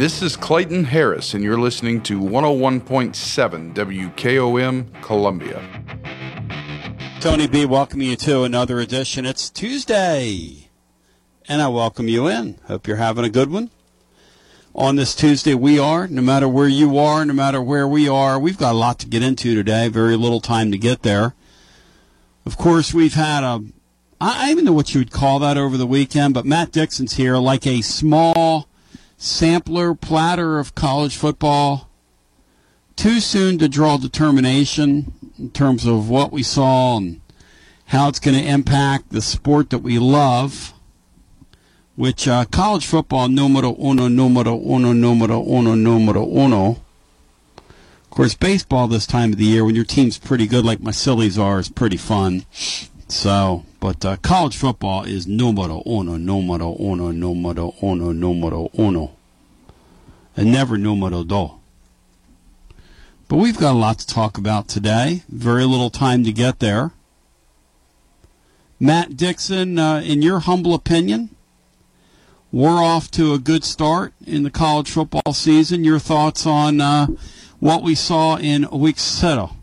This is Clayton Harris, and you're listening to 101.7 WKOM Columbia. Tony B welcoming you to another edition. It's Tuesday, and I welcome you in. Hope you're having a good one. On this Tuesday, we are, no matter where you are, no matter where we are, we've got a lot to get into today, very little time to get there. Of course, we've had a, I don't even know what you would call that over the weekend, but Matt Dixon's here like a small sampler platter of college football. Too soon to draw determination in terms of what we saw and how it's going to impact the sport that we love, which uh, college football numero uno, numero uno, numero uno, numero uno. Of course, baseball this time of the year, when your team's pretty good, like my sillies are, is pretty fun. So, but uh, college football is numero uno, numero uno, numero uno, numero uno, and never numero dos. But we've got a lot to talk about today. Very little time to get there. Matt Dixon, uh, in your humble opinion, we're off to a good start in the college football season. Your thoughts on uh, what we saw in week zero?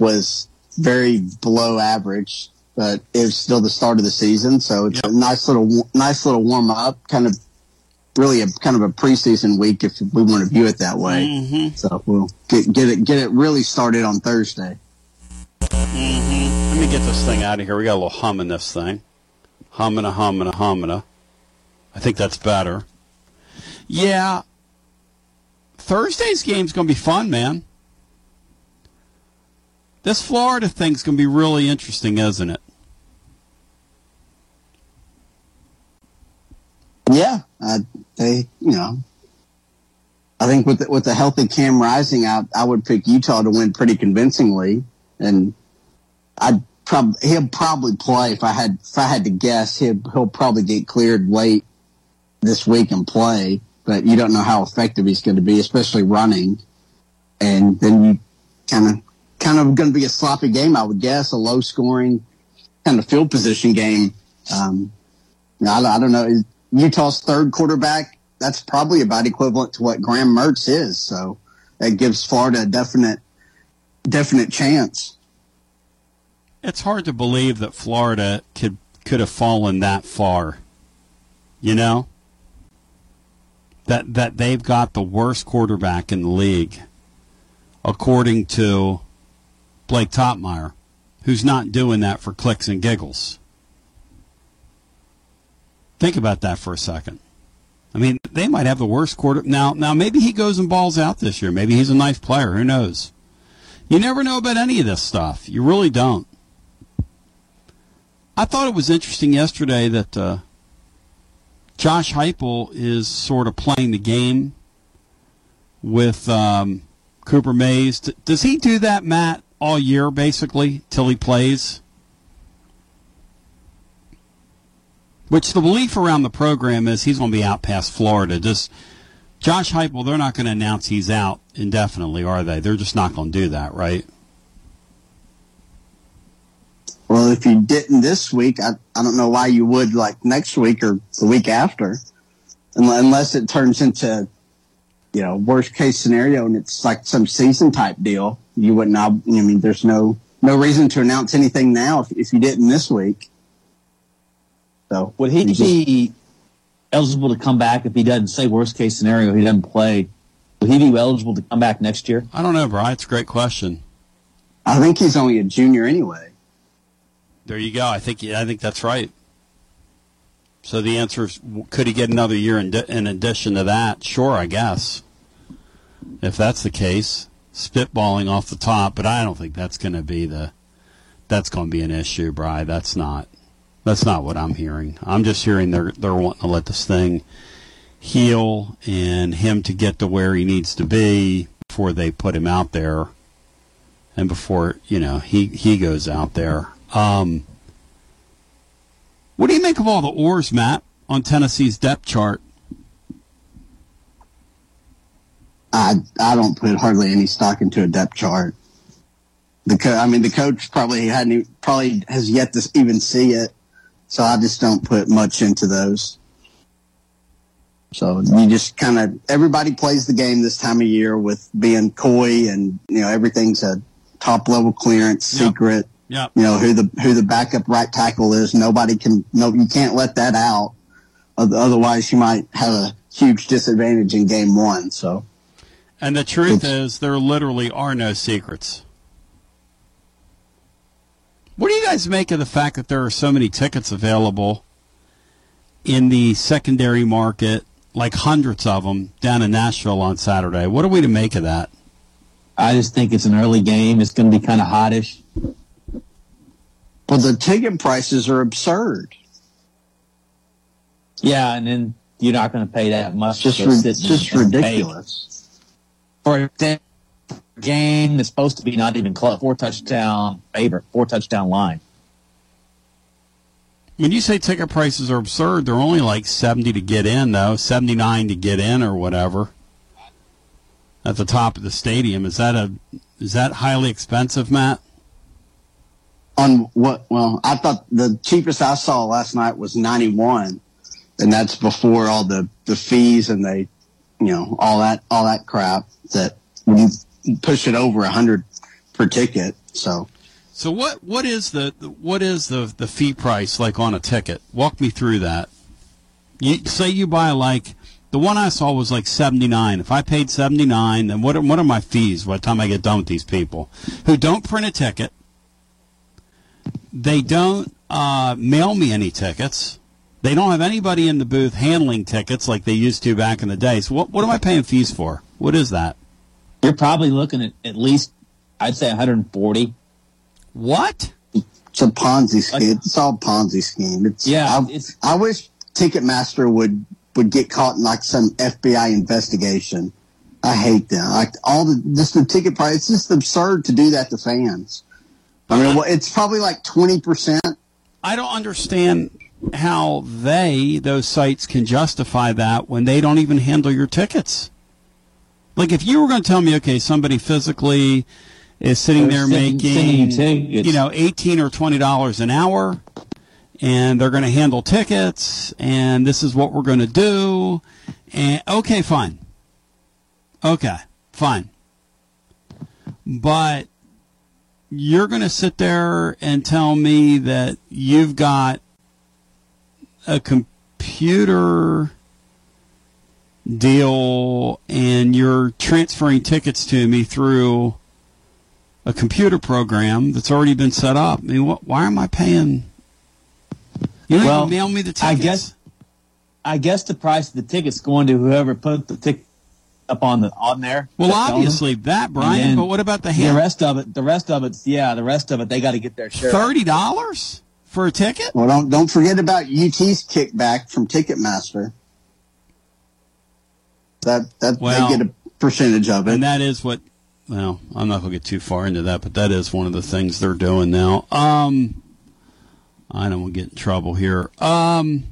Was very below average, but it was still the start of the season, so it's a nice little nice little warm up, kind of really a kind of a preseason week if we want to view it that way. Mm-hmm. So we'll get get it get it really started on Thursday. Mm-hmm. Let me get this thing out of here. We got a little hum in this thing. Humming, humming, humming. I think that's better. Yeah. Thursday's game's going to be fun, man. This Florida thing's going to be really interesting, isn't it? Yeah, they you know, I think with the, with the healthy Cam Rising, I I would pick Utah to win pretty convincingly, and I'd probably he'll probably play if I had if I had to guess he'll he'll probably get cleared late this week and play, but you don't know how effective he's going to be, especially running, and then you kind of kind of going to be a sloppy game, I would guess, a low scoring kind of field position game. Um, I, I don't know. Utah's third quarterback, that's probably about equivalent to what Graham Mertz is. So that gives Florida a definite, definite chance. It's hard to believe that Florida could could have fallen that far. You know? That that they've got the worst quarterback in the league according to Blake Toppmeyer, who's not doing that for clicks and giggles. Think about that for a second. I mean, they might have the worst quarter now. Now, maybe he goes and balls out this year. Maybe he's a nice player. Who knows? You never know about any of this stuff. You really don't. I thought it was interesting yesterday that uh, Josh Heupel is sort of playing the game with um, Cooper Mays. Does he do that, Matt, all year basically till he plays? Which the belief around the program is he's going to be out past Florida. Just Josh Heupel, they're not going to announce he's out indefinitely, are they? They're just not going to do that, right? Well, if you didn't this week, I, I don't know why you would like next week or the week after, unless it turns into, you know, worst case scenario and it's like some season type deal. You wouldn't. I mean, there's no no reason to announce anything now if, if you didn't this week. So would he be eligible to come back if he doesn't say worst case scenario he doesn't play? Would he be eligible to come back next year? I don't know, Brian. It's a great question. I think he's only a junior anyway. There you go. I think I think that's right. So the answer is, could he get another year in, in addition to that? Sure, I guess. If that's the case, spitballing off the top, but I don't think that's going to be the that's going to be an issue, Bry. That's not that's not what I'm hearing. I'm just hearing they're they're wanting to let this thing heal and him to get to where he needs to be before they put him out there and before you know he he goes out there. Um, what do you make of all the oars, Matt, on Tennessee's depth chart? I I don't put hardly any stock into a depth chart. The co- I mean the coach probably hadn't probably has yet to even see it, so I just don't put much into those. So you just kind of everybody plays the game this time of year with being coy and you know everything's a top level clearance secret. Yep. You know who the who the backup right tackle is. Nobody can no you can't let that out. Otherwise, you might have a huge disadvantage in game one. So. And the truth is, there literally are no secrets. What do you guys make of the fact that there are so many tickets available in the secondary market, like hundreds of them, down in Nashville on Saturday? What are we to make of that? I just think it's an early game. It's going to be kind of hottish. But the ticket prices are absurd. Yeah, and then you're not going to pay that much. Just, ri- just ridiculous for a game that's supposed to be not even close, four touchdown favorite, four touchdown line. When you say ticket prices are absurd, they're only like seventy to get in, though seventy nine to get in or whatever. At the top of the stadium, is that a is that highly expensive, Matt? On what? Well, I thought the cheapest I saw last night was ninety one, and that's before all the the fees and they, you know, all that all that crap that when you push it over a hundred per ticket. So, so what? What is the what is the the fee price like on a ticket? Walk me through that. You say you buy like the one I saw was like seventy nine. If I paid seventy nine, then what are, what are my fees by the time I get done with these people who don't print a ticket? They don't uh, mail me any tickets. They don't have anybody in the booth handling tickets like they used to back in the day. So what what am I paying fees for? What is that? You're probably looking at at least, I'd say 140. What? It's a Ponzi scheme. It's all Ponzi scheme. It's, yeah. I, it's, I wish Ticketmaster would would get caught in like some FBI investigation. I hate them. Like all the just the ticket price. It's just absurd to do that to fans. I mean, well, it's probably like twenty percent. I don't understand how they those sites can justify that when they don't even handle your tickets. Like if you were going to tell me, okay, somebody physically is sitting there making, you know, eighteen or twenty dollars an hour, and they're going to handle tickets, and this is what we're going to do, and okay, fine, okay, fine, but you're going to sit there and tell me that you've got a computer deal and you're transferring tickets to me through a computer program that's already been set up. I mean, what, why am I paying? You Well, mail me the tickets. I guess, I guess the price of the ticket's going to whoever put the ticket up on the on there. Well, obviously them. that, Brian. But what about the the rest of it? The rest of it's yeah. The rest of it they got to get their share. Thirty dollars for a ticket? Well, don't don't forget about UT's kickback from Ticketmaster. That that well, they get a percentage of it, and that is what. Well, I'm not going to get too far into that, but that is one of the things they're doing now. Um, I don't want to get in trouble here. Um,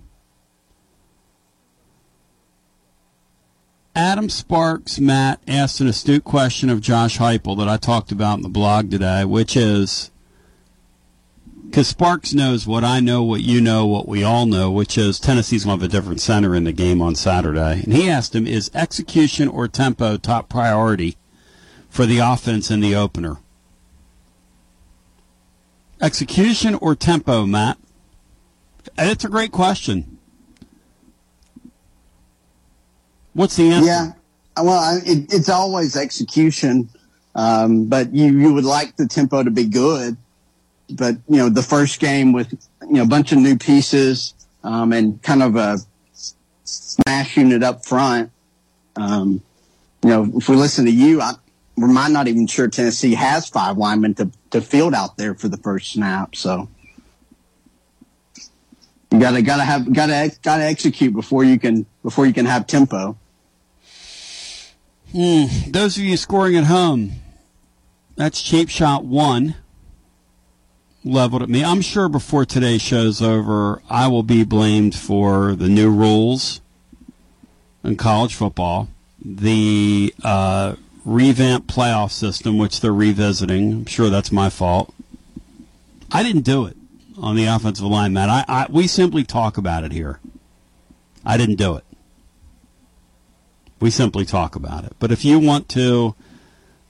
Adam Sparks Matt asked an astute question of Josh Heupel that I talked about in the blog today, which is because Sparks knows what I know, what you know, what we all know, which is Tennessee's going to have a different center in the game on Saturday. And he asked him, is execution or tempo top priority for the offense in the opener? Execution or tempo, Matt? It's a great question. What's the answer? Yeah. Well, it, it's always execution, um, but you, you would like the tempo to be good. But, you know, the first game with, you know, a bunch of new pieces um, and kind of a smash unit up front, um, you know, if we listen to you, I, we might not even sure Tennessee has five linemen to, to field out there for the first snap. So you gotta gotta have gotta gotta execute before you can before you can have tempo. Mm, those of you scoring at home, that's cheap shot one leveled at me. I'm sure before today's show's over, I will be blamed for the new rules in college football, the uh, revamped playoff system, which they're revisiting. I'm sure that's my fault. I didn't do it on the offensive line, Matt. I, I we simply talk about it here. I didn't do it. We simply talk about it. But if you want to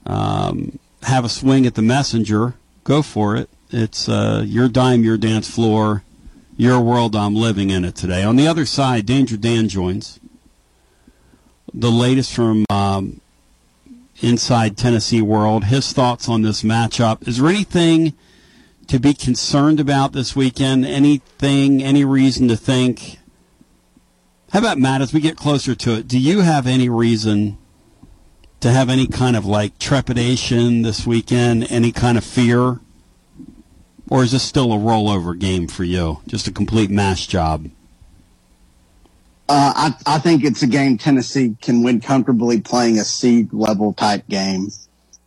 um, have a swing at the messenger, go for it. It's uh, your dime, your dance floor, your world. I'm living in it today. On the other side, Danger Dan joins. The latest from um, inside Tennessee world. His thoughts on this matchup. Is there anything to be concerned about this weekend? Anything? Any reason to think? How about Matt? As we get closer to it, do you have any reason to have any kind of like trepidation this weekend? Any kind of fear? Or is this still a rollover game for you? Just a complete mash job? Uh, I, I think it's a game Tennessee can win comfortably playing a seed level type game.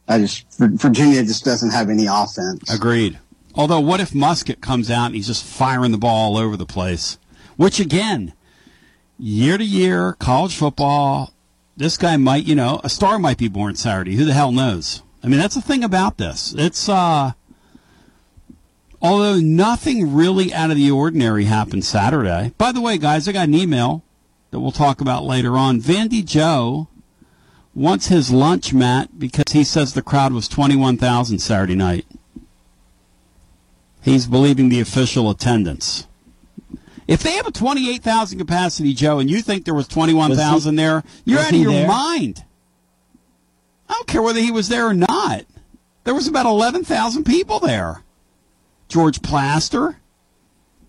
I just Virginia just doesn't have any offense. Agreed. Although, what if Muskett comes out and he's just firing the ball all over the place? Which again, year to year, college football, this guy might, you know, a star might be born Saturday. Who the hell knows? I mean, that's the thing about this. It's uh, although nothing really out of the ordinary happened Saturday. By the way, guys, I got an email that we'll talk about later on. Vandy Joe wants his lunch, Matt, because he says the crowd was 21,000 Saturday night. He's believing the official attendance. If they have a 28,000 capacity, Joe, and you think there was 21,000 there, you're out of your there? mind. I don't care whether he was there or not. There was about 11,000 people there. George Plaster,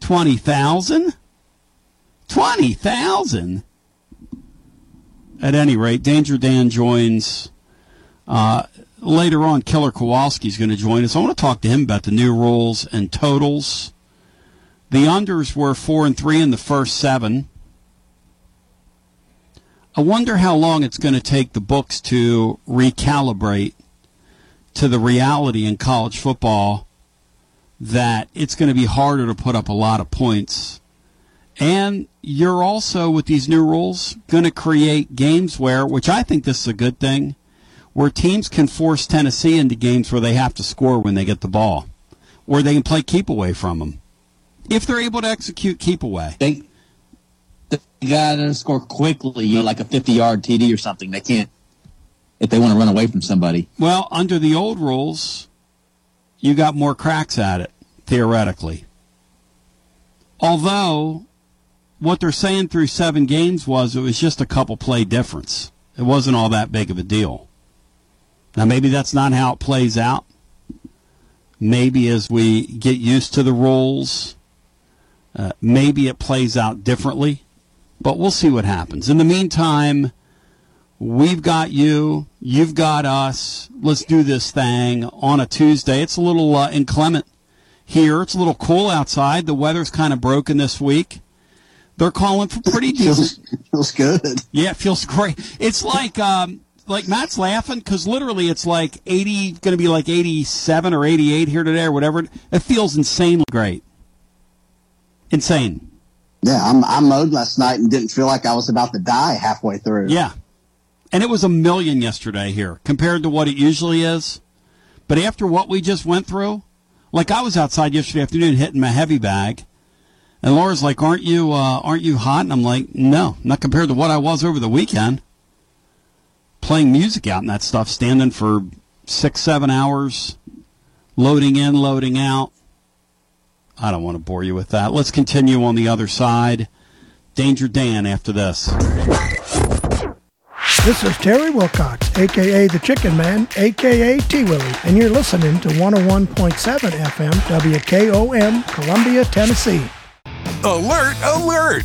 20,000. 20,000. At any rate, Danger Dan joins. Uh, later on, Killer Kowalski is going to join us. I want to talk to him about the new rules and totals. The unders were four and three in the first seven. I wonder how long it's going to take the books to recalibrate to the reality in college football that it's going to be harder to put up a lot of points. And you're also, with these new rules, going to create games where, which I think this is a good thing, where teams can force Tennessee into games where they have to score when they get the ball, where they can play keep away from them. If they're able to execute keep away. They, they got to score quickly, you know, like a 50 yard TD or something. They can't, if they want to run away from somebody. Well, under the old rules, you got more cracks at it, theoretically. Although, what they're saying through seven games was it was just a couple play difference. It wasn't all that big of a deal. Now, maybe that's not how it plays out. Maybe as we get used to the rules, uh, maybe it plays out differently, but we'll see what happens. In the meantime, We've got you. You've got us. Let's do this thing on a Tuesday. It's a little uh, inclement here. It's a little cool outside. The weather's kind of broken this week. They're calling for pretty decent. feels, feels good. Yeah, it feels great. It's like um, like Matt's laughing because literally it's like 80, going to be like 87 or 88 here today or whatever. It feels insanely great. Insane. Yeah, I'm, I mowed last night and didn't feel like I was about to die halfway through. Yeah, And it was a million yesterday here compared to what it usually is. But after what we just went through, like I was outside yesterday afternoon hitting my heavy bag, and Laura's like, "Aren't you uh, aren't you hot?" And I'm like, "No, not compared to what I was over the weekend." Playing music out and that stuff, standing for six seven hours, loading in, loading out. I don't want to bore you with that. Let's continue on the other side. Danger Dan after this. This is Terry Wilcox, aka the Chicken Man, aka T Willie, and you're listening to 101.7 FM WKOM, Columbia, Tennessee. Alert, alert!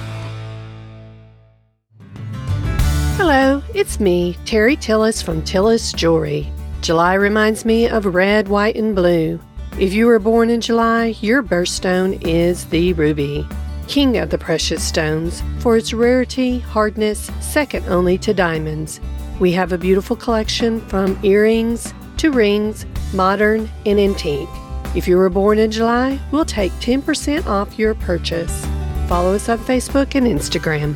Hello, it's me, Terry Tillis from Tillis Jewelry. July reminds me of red, white, and blue. If you were born in July, your birthstone is the ruby, king of the precious stones, for its rarity, hardness, second only to diamonds. We have a beautiful collection from earrings to rings, modern and antique. If you were born in July, we'll take 10% off your purchase. Follow us on Facebook and Instagram.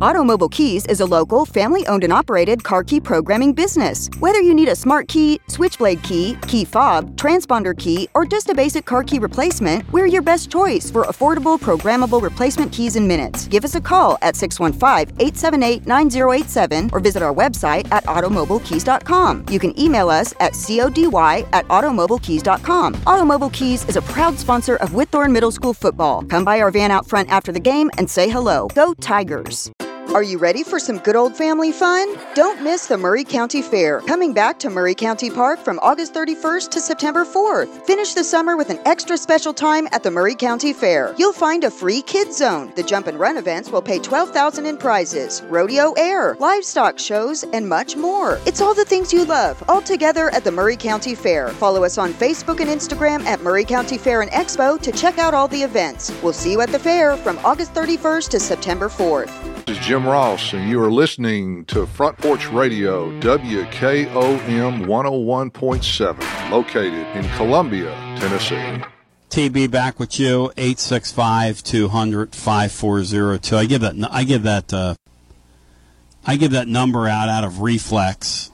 Automobile Keys is a local, family owned and operated car key programming business. Whether you need a smart key, switchblade key, key fob, transponder key, or just a basic car key replacement, we're your best choice for affordable, programmable replacement keys in minutes. Give us a call at 615 878 9087 or visit our website at automobilekeys.com. You can email us at cody at automobilekeys.com. Automobile Keys is a proud sponsor of Whitthorne Middle School football. Come by our van out front after the game and say hello. Go Tigers! Are you ready for some good old family fun? Don't miss the Maury County Fair, coming back to Maury County Park from August 31st to September 4th. Finish the summer with an extra special time at the Maury County Fair. You'll find a free kids zone. The jump and run events will pay 12000 in prizes, rodeo air, livestock shows, and much more. It's all the things you love, all together at the Maury County Fair. Follow us on Facebook and Instagram at Maury County Fair and Expo to check out all the events. We'll see you at the fair from August 31st to September 4th. This is Jim Ross, and you are listening to Front Porch Radio, WKOM 101.7, located in Columbia, Tennessee. TB back with you, 865 200 5402. I give that, I give that, uh, I give that number out out of reflex.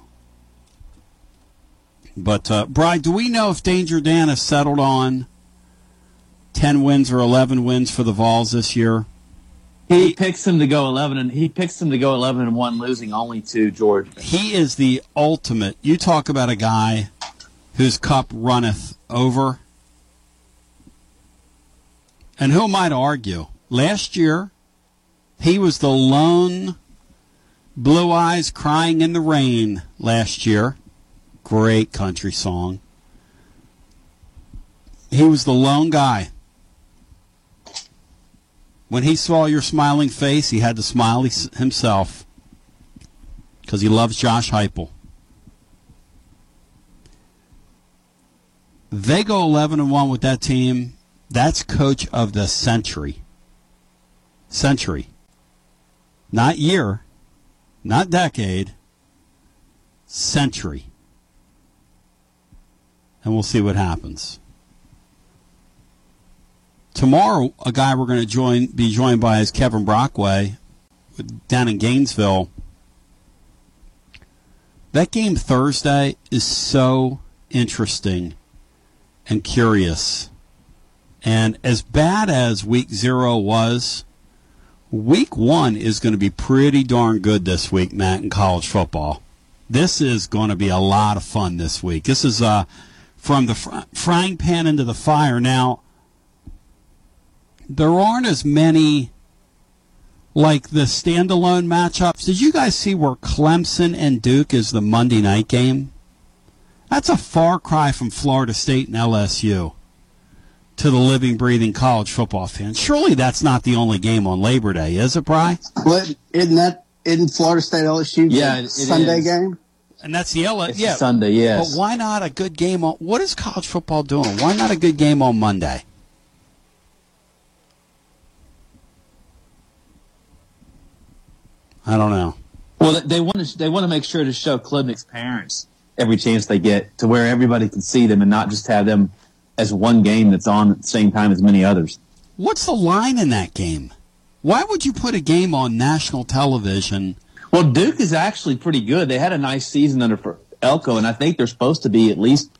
But, uh, Bry, do we know if Danger Dan has settled on 10 wins or 11 wins for the Vols this year? He picks him to go eleven, and he picks him to go eleven and one, losing only to George. He is the ultimate. You talk about a guy whose cup runneth over. And who might argue? Last year, he was the lone blue eyes crying in the rain last year. Great country song. He was the lone guy. When he saw your smiling face, he had to smile himself because he loves Josh Heupel. They go 11 and 1 with that team. That's coach of the century. Century. Not year, not decade, century. And we'll see what happens. Tomorrow, a guy we're going to join be joined by is Kevin Brockway down in Gainesville. That game Thursday is so interesting and curious. And as bad as week zero was, week one is going to be pretty darn good this week, Matt, in college football. This is going to be a lot of fun this week. This is uh, from the fr- frying pan into the fire. Now, there aren't as many like the standalone matchups. Did you guys see where Clemson and Duke is the Monday night game? That's a far cry from Florida State and LSU to the living, breathing college football fan. Surely that's not the only game on Labor Day, is it, Bry? Well, isn't that in Florida State LSU? Yeah, it, it Sunday is. game. And that's the LSU. It's yeah, Sunday, yes. But why not a good game on? What is college football doing? Why not a good game on Monday? I don't know. Well, they want to they want to make sure to show Klubnik's parents every chance they get to where everybody can see them and not just have them as one game that's on at the same time as many others. What's the line in that game? Why would you put a game on national television? Well, Duke is actually pretty good. They had a nice season under Elko, and I think they're supposed to be at least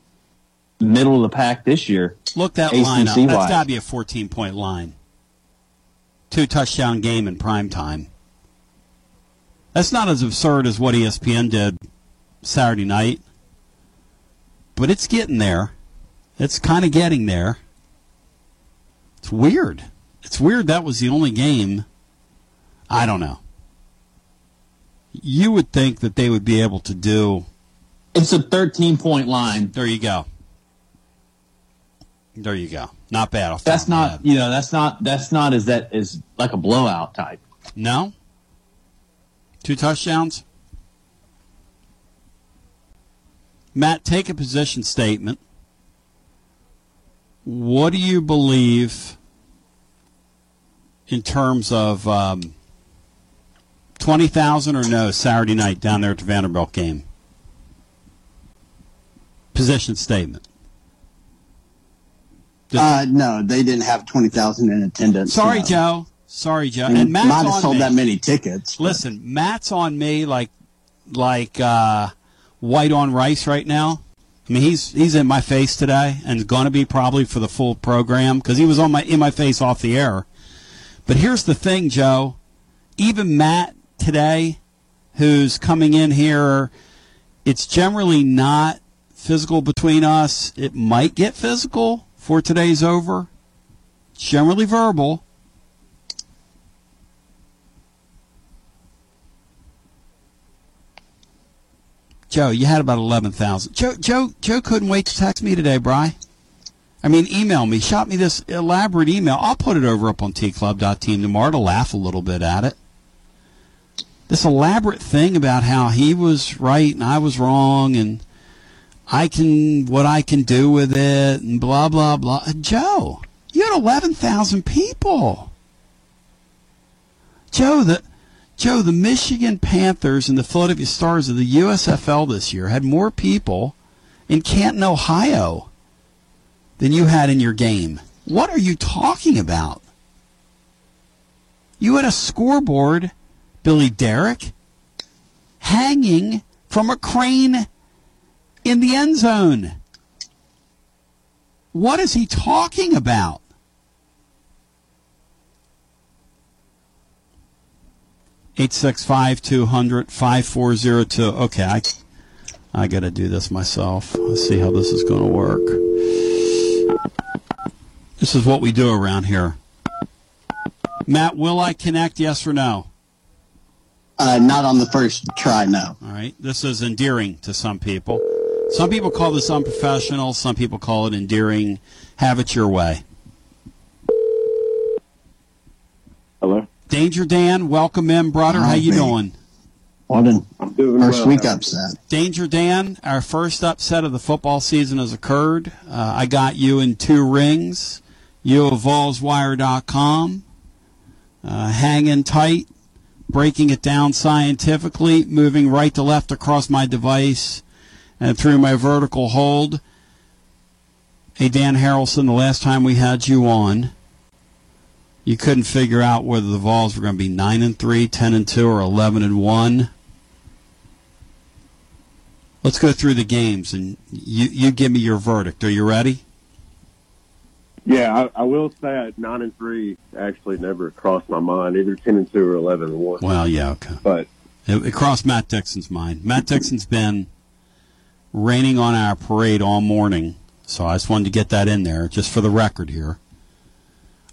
middle of the pack this year. Look that line up. That's got to be a 14 point line. Two touchdown game in prime time. That's not as absurd as what ESPN did Saturday night, but it's getting there. It's kind of getting there. It's weird. It's weird that was the only game. I don't know. You would think that they would be able to do. It's a 13 point line. There you go. There you go. Not bad. That's not, you know, that's not, that's not as that is like a blowout type. No? Two touchdowns? Matt, take a position statement. What do you believe in terms of um, 20,000 or no Saturday night down there at the Vanderbilt game? Position statement. Uh, no, they didn't have 20,000 in attendance. Sorry, no. Joe. Sorry, Joe. And Matt's might have sold me. that many tickets. Listen, Matt's on me like like uh, white on rice right now. I mean, he's he's in my face today, and is going to be probably for the full program because he was on my in my face off the air. But here's the thing, Joe. Even Matt today, who's coming in here, it's generally not physical between us. It might get physical for today's over. It's generally verbal. Joe, you had about eleven thousand. Joe, Joe, Joe couldn't wait to text me today, Bry. I mean, email me, shot me this elaborate email. I'll put it over up on tclub.team tomorrow to laugh a little bit at it. This elaborate thing about how he was right and I was wrong and I can, what I can do with it and blah, blah, blah. Joe, you had 11,000 people. Joe, the, Joe, the Michigan Panthers and the Philadelphia Stars of the USFL this year had more people in Canton, Ohio than you had in your game. What are you talking about? You had a scoreboard, Billy Derrick, hanging from a crane in the end zone. What is he talking about? Eight six five two hundred five four zero two. Okay, I, I got to do this myself. Let's see how this is going to work. This is what we do around here. Matt, will I connect? Yes or no? Uh, not on the first try, no. All right. This is endearing to some people. Some people call this unprofessional. Some people call it endearing. Have it your way. Hello. Danger Dan, welcome in, brother. How you doing? I'm doing first well. week upset. Danger Dan, our first upset of the football season has occurred. Uh, I got you in two rings. You of VolsWire.com. Uh, hanging tight, breaking it down scientifically, moving right to left across my device and through my vertical hold. Hey, Dan Harralson, the last time we had you on, you couldn't figure out whether the Vols were going to be 9 and 3, 10 and 2, or 11 and 1. Let's go through the games and you, you give me your verdict. Are you ready? Yeah, I, I will say at nine and three actually never crossed my mind, either ten and two or eleven and one. Well, yeah, okay. But It, it crossed Matt Dixon's mind. Matt Dixon's been raining on our parade all morning, so I just wanted to get that in there, just for the record here.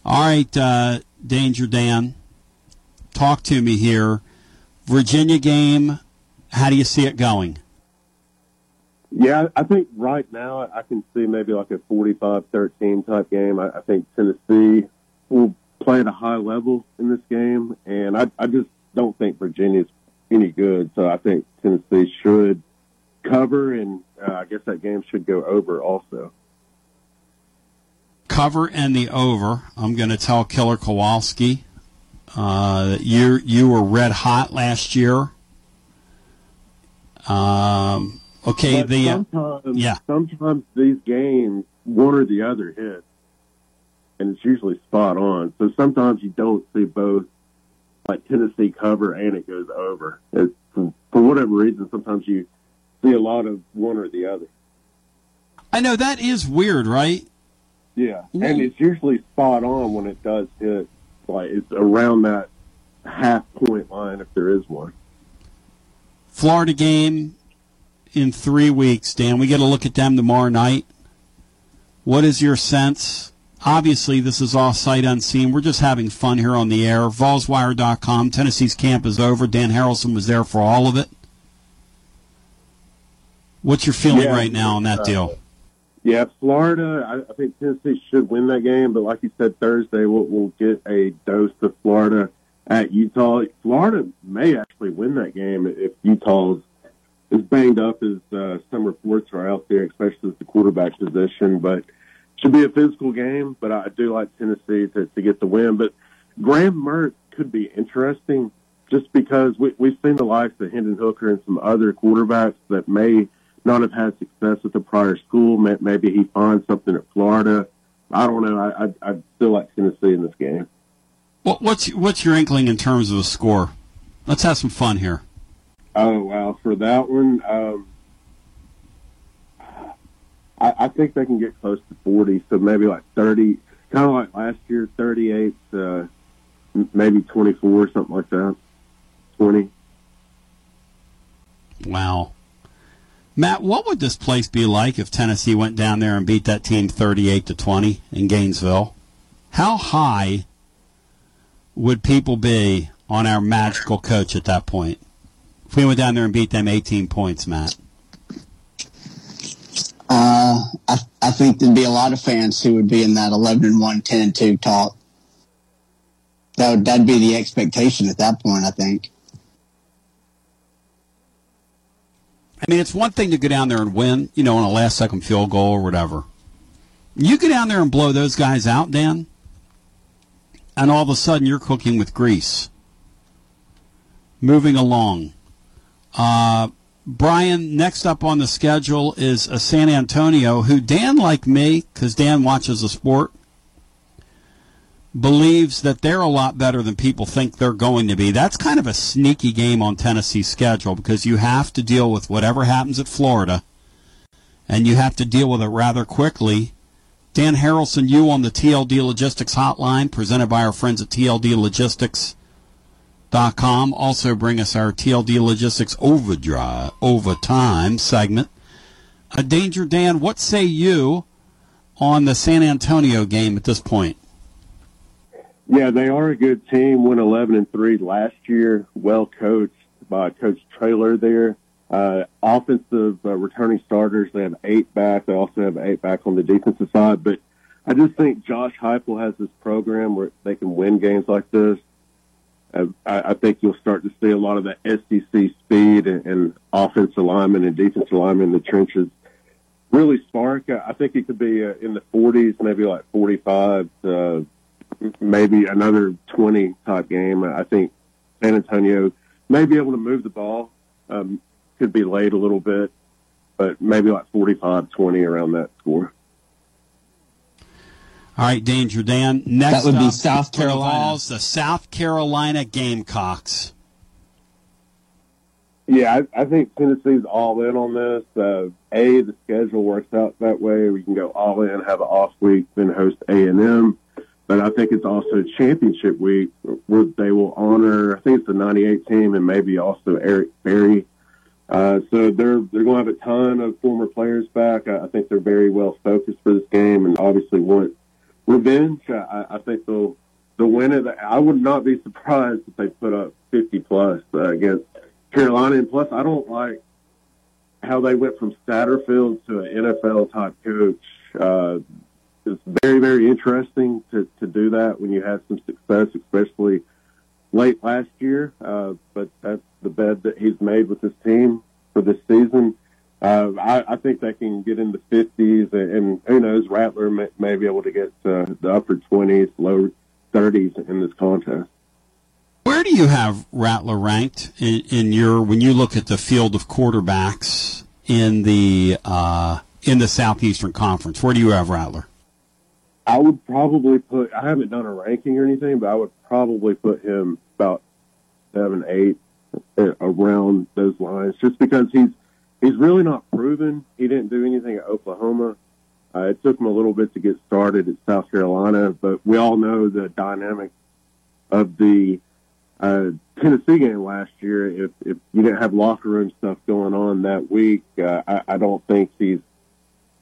All right, uh, Danger Dan, talk to me here. Virginia game, how do you see it going? yeah, I think right now I can see maybe like a 45-13 type game. I, I think Tennessee will play at a high level in this game, and I, I just don't think Virginia's any good. So I think Tennessee should cover, and uh, I guess that game should go over also. Cover and the over. I'm going to tell Killer Kowalski. Uh, you you were red hot last year. Um, okay, But the uh, sometimes, yeah. sometimes these games, one or the other hits, and it's usually spot on. So sometimes you don't see both, like Tennessee cover and it goes over. It's, for, for whatever reason, sometimes you see a lot of one or the other. I know that is weird, right? Yeah, and it's usually spot on when it does hit. Like it's around that half point line if there is one. Florida game in three weeks, Dan. We get a look at them tomorrow night. What is your sense? Obviously, this is all sight unseen. We're just having fun here on the air. VolsWire.com. Tennessee's camp is over. Dan Harralson was there for all of it. What's your feeling Yeah, right now on that uh, deal? Yeah, Florida. I, I think Tennessee should win that game, but like you said, Thursday we'll, we'll get a dose of Florida at Utah. Florida may actually win that game if Utah's as banged up as uh, some reports are out there, especially at the quarterback position. But should be a physical game. But I do like Tennessee to, to get the win. But Graham Mertz could be interesting just because we, we've seen the likes of Hendon Hooker and some other quarterbacks that may not have had success at the prior school. Maybe he finds something at Florida. I don't know. I, I, I still like Tennessee in this game. What, what's what's your inkling in terms of a score? Let's have some fun here. Oh wow! For that one, um, I, I think they can get close to forty. So maybe like thirty, kind of like last year, thirty-eight, uh, maybe twenty-four, something like that. Twenty. Wow. Matt, what would this place be like if Tennessee went down there and beat that team 38 to 20 in Gainesville? How high would people be on our magical coach at that point? If we went down there and beat them 18 points, Matt. Uh, I, I think there'd be a lot of fans who would be in that 11 and 1, 10 and 2 talk. That would, that'd be the expectation at that point, I think. I mean, it's one thing to go down there and win, you know, on a last second field goal or whatever. You go down there and blow those guys out, Dan, and all of a sudden you're cooking with grease. Moving along. Uh, Brian, next up on the schedule is a San Antonio, who Dan, like me, because Dan watches the sport, believes that they're a lot better than people think they're going to be. That's kind of a sneaky game on Tennessee's schedule because you have to deal with whatever happens at Florida, and you have to deal with it rather quickly. Dan Harralson, you on the TLD Logistics Hotline, presented by our friends at TLD Logistics com. Also bring us our TLD Logistics Overdrive Overtime segment. A Danger Dan, what say you on the San Antonio game at this point? Yeah, they are a good team. Went 11 and three last year. Well coached by Coach Traylor there. Uh, offensive uh, returning starters. They have eight back. They also have eight back on the defensive side. But I just think Josh Heupel has this program where they can win games like this. Uh, I, think you'll start to see a lot of the SEC speed and, and offensive alignment and defensive alignment in the trenches really spark. I think it could be uh, in the 40s, maybe like 45, uh, maybe another 20 type game. I think San Antonio may be able to move the ball. Um, could be late a little bit, but maybe like 45 20 around that score. All right, Danger Dan. Next that would be up South for the Carolina. Vols, the South Carolina Gamecocks. Yeah, I, I think Tennessee's all in on this. Uh, a, the schedule works out that way. We can go all in, have an off week, then host A and M. But I think it's also championship week where they will honor. I think it's the '98 team and maybe also Eric Berry. Uh, so they're they're going to have a ton of former players back. I, I think they're very well focused for this game and obviously want revenge. I, I think they'll they'll win it. I would not be surprised if they put up 50 plus uh, against Carolina. And plus, I don't like how they went from Satterfield to an NFL type coach. Uh, it's very very interesting to to do that when you have some success, especially late last year. Uh, but that's the bed that he's made with his team for this season. Uh, I, I think they can get in the 50s, and, and who knows, Rattler may, may be able to get uh, the upper 20s, low 30s in this contest. Where do you have Rattler ranked in, in your when you look at the field of quarterbacks in the uh, in the Southeastern Conference? Where do you have Rattler? I would probably put. I haven't done a ranking or anything, but I would probably put him about seven, eight, uh, around those lines, just because he's he's really not proven. He didn't do anything at Oklahoma. Uh, it took him a little bit to get started at South Carolina, but we all know the dynamic of the uh, Tennessee game last year. If if you didn't have locker room stuff going on that week, uh, I, I don't think he's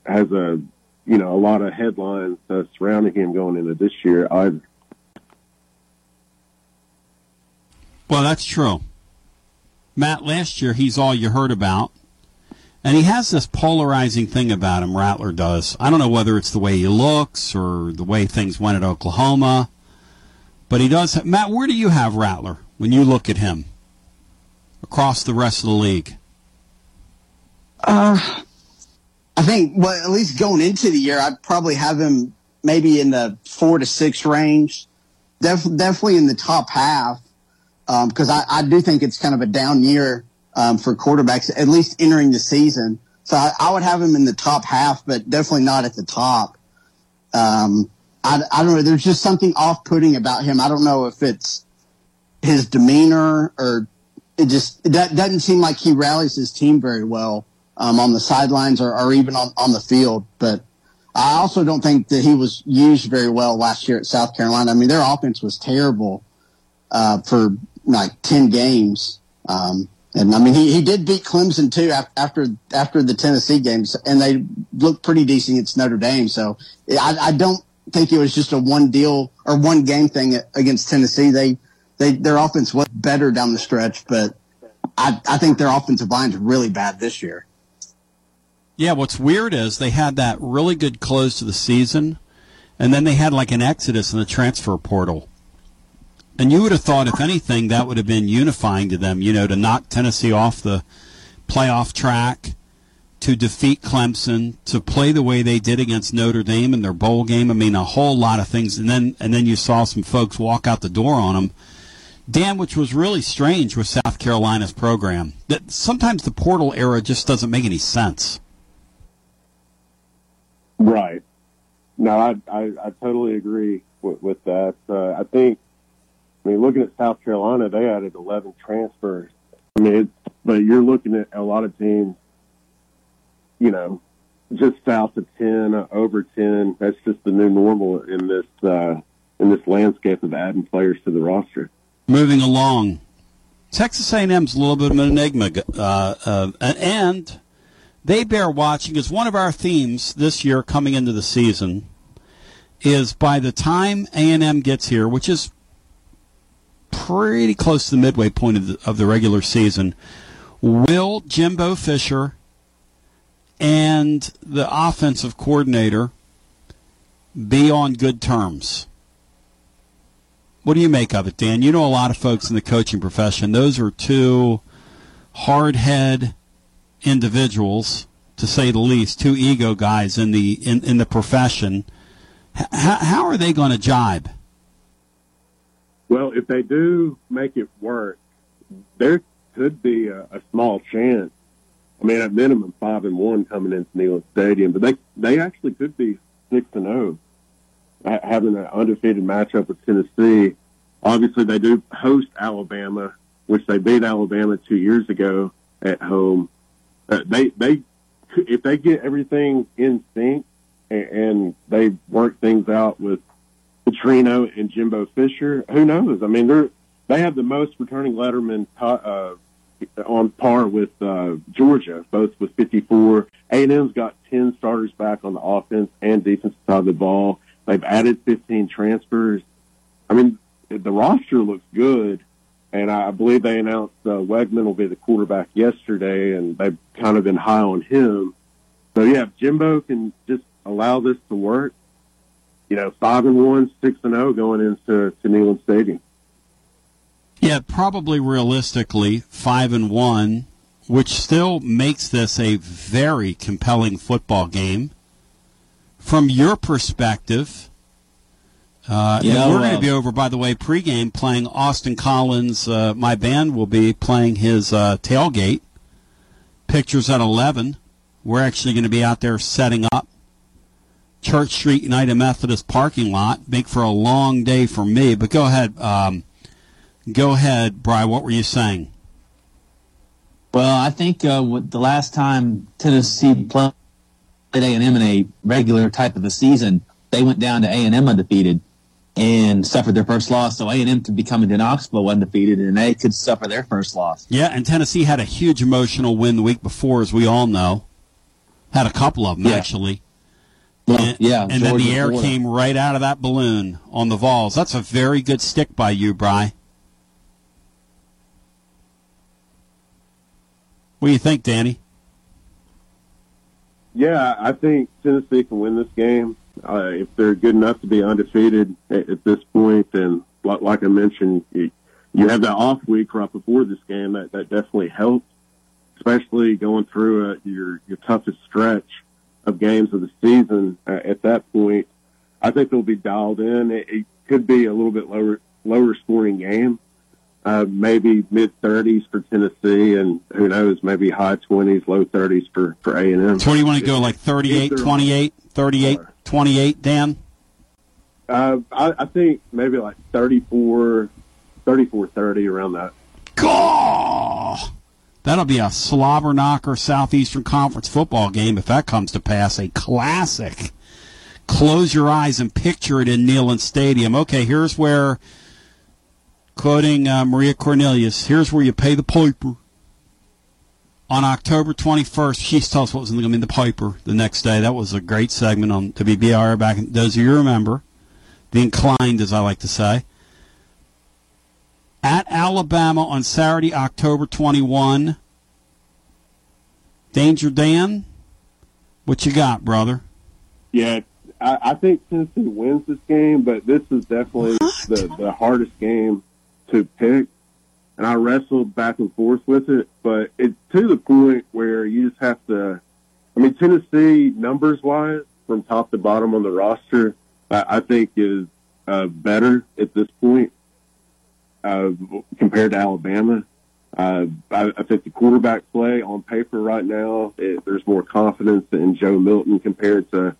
has a you know a lot of headlines uh, surrounding him going into this year either. Well, that's true. Matt, last year he's all you heard about. And he has this polarizing thing about him, Rattler does. I don't know whether it's the way he looks or the way things went at Oklahoma. But he does. Matt, where do you have Rattler when you look at him across the rest of the league? Uh, I think, well, at least going into the year, I'd probably have him maybe in the four to six range. Def- definitely in the top half, because um, I, I do think it's kind of a down year um, for quarterbacks, at least entering the season. So I, I, would have him in the top half, but definitely not at the top. Um, I, I don't know. There's just something off-putting about him. I don't know if it's his demeanor or it just it doesn't seem like he rallies his team very well um, on the sidelines or, or even on, on the field. But I also don't think that he was used very well last year at South Carolina. I mean, their offense was terrible uh, for like 10 games. Um, and I mean, he, he did beat Clemson too after after the Tennessee games, and they looked pretty decent against Notre Dame. So I, I don't think it was just a one deal or one game thing against Tennessee. They they their offense was better down the stretch, but I I think their offensive line's really bad this year. Yeah, what's weird is they had that really good close to the season, and then they had like an exodus in the transfer portal. And you would have thought, if anything, that would have been unifying to them, you know, to knock Tennessee off the playoff track, to defeat Clemson, to play the way they did against Notre Dame in their bowl game. I mean, a whole lot of things. And then, and then you saw some folks walk out the door on them. Dan, which was really strange with South Carolina's program, that sometimes the portal era just doesn't make any sense. Right. No, I I, I totally agree with, with that. Uh, I think, I mean, looking at South Carolina, they added 11 transfers. I mean, it's, but you're looking at a lot of teams, you know, just south of 10, uh, over 10. That's just the new normal in this uh, in this landscape of adding players to the roster. Moving along, Texas A&M's a little bit of an enigma, uh, uh, and they bear watching because one of our themes this year coming into the season is by the time A&M gets here, which is pretty close to the midway point of the, of the regular season, will Jimbo Fisher and the offensive coordinator be on good terms? What do you make of it, Dan? You know a lot of folks in the coaching profession. Those are two hardhead individuals, to say the least, two ego guys in the in, in the profession. H- how are they going to jibe? Well, if they do make it work, there could be a, a small chance. I mean, at minimum, five and one coming into Neyland Stadium, but they they actually could be six and oh, zero, having an undefeated matchup with Tennessee. Obviously, they do host Alabama, which they beat Alabama two years ago at home. Uh, they they if they get everything in sync and, and they work things out with Petrino and Jimbo Fisher, who knows? I mean, they're they have the most returning lettermen uh, on par with uh, Georgia, both with 54. A&M's got 10 starters back on the offense and defensive side of the ball. They've added 15 transfers. I mean, the roster looks good, and I believe they announced uh, Weigman will be the quarterback yesterday, and they've kind of been high on him. So yeah, if Jimbo can just allow this to work, you know, five and one, six and zero going into to Neyland Stadium. Yeah, probably realistically five and one, which still makes this a very compelling football game. From your perspective, uh, Yeah, we're going to be over, by the way, pregame playing Austin Collins. Uh, my band will be playing his uh, tailgate. Pictures at 11. We're actually going to be out there setting up. Church Street United Methodist parking lot. Make for a long day for me, but go ahead. Um, go ahead, Bry. What were you saying? Well, I think uh, the last time Tennessee played A and M in a regular type of a season, they went down to A and M undefeated and suffered their first loss. So A and M could be coming to Knoxville undefeated, and they could suffer their first loss. Yeah, and Tennessee had a huge emotional win the week before, as we all know. Had a couple of them Yeah. actually. Well, and, yeah, and then the air Florida. came right out of that balloon on the Vols. That's a very good stick by you, Bry. What do you think, Danny? Yeah, I think Tennessee can win this game uh, if they're good enough to be undefeated at, at this point. And like, like I mentioned, you, you have that off week right before this game. That that definitely helps, especially going through uh, your your toughest stretch of games of the season. Uh, at that point, I think they'll be dialed in. It, it could be a little bit lower lower scoring game. Uh, maybe mid 30s for Tennessee, and who knows, maybe high 20s, low 30s for for A and M. So what do you want to go, like 38, 28, 38, 28, Dan? Uh, I, I think maybe like 34, 34, 30 around that. Gaw! That'll be a slobber knocker Southeastern Conference football game if that comes to pass. A classic. Close your eyes and picture it in Neyland Stadium. Okay, here's where, quoting uh, Maria Cornelius, here's where you pay the piper. On October 21st, she used to tell us what was going to be in the piper the next day. That was a great segment on WBR back in, those of you remember. The inclined, as I like to say at Alabama on Saturday, October 21. Danger Dan, What you got, brother? Yeah, I, I think Tennessee wins this game, but this is definitely the, the hardest game to pick. And I wrestled back and forth with it, but it's to the point where you just have to. I mean, Tennessee, numbers wise, from top to bottom on the roster, I, I think is uh, better at this point uh, compared to Alabama. Uh, I, I think the quarterback play on paper right now, it, there's more confidence in Joe Milton compared to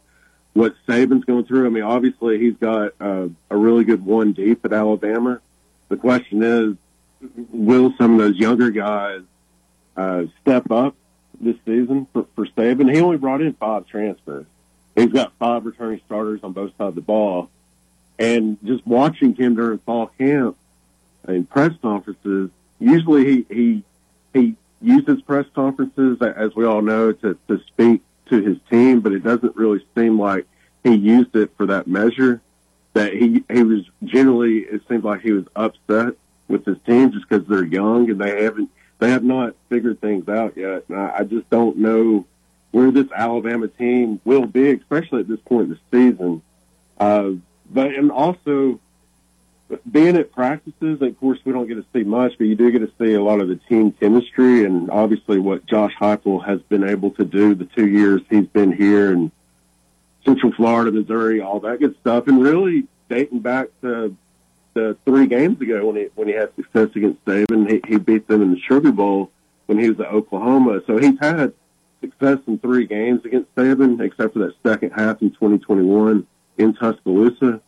what Saban's going through. I mean, obviously he's got uh, a really good one deep at Alabama. The question is, will some of those younger guys uh, step up this season for, for Saban? He only brought in five transfers. He's got five returning starters on both sides of the ball. And just watching him during fall camp and press conferences, usually he, he, he uses press conferences, as we all know, to, to speak to his team, but it doesn't really seem like he used it for that measure. That he, he was generally, it seems like he was upset with his team just because they're young and they haven't, they have not figured things out yet. And I, I just don't know where this Alabama team will be, especially at this point in the season. Uh, but, and also, being at practices, of course, we don't get to see much, but you do get to see a lot of the team chemistry and obviously what Josh Heupel has been able to do the two years he's been here and Central Florida, Missouri, all that good stuff, and really dating back to the three games ago when he when he had success against Saban, he, he beat them in the Sugar Bowl when he was at Oklahoma. So he's had success in three games against Saban, except for that second half in 2021 in Tuscaloosa.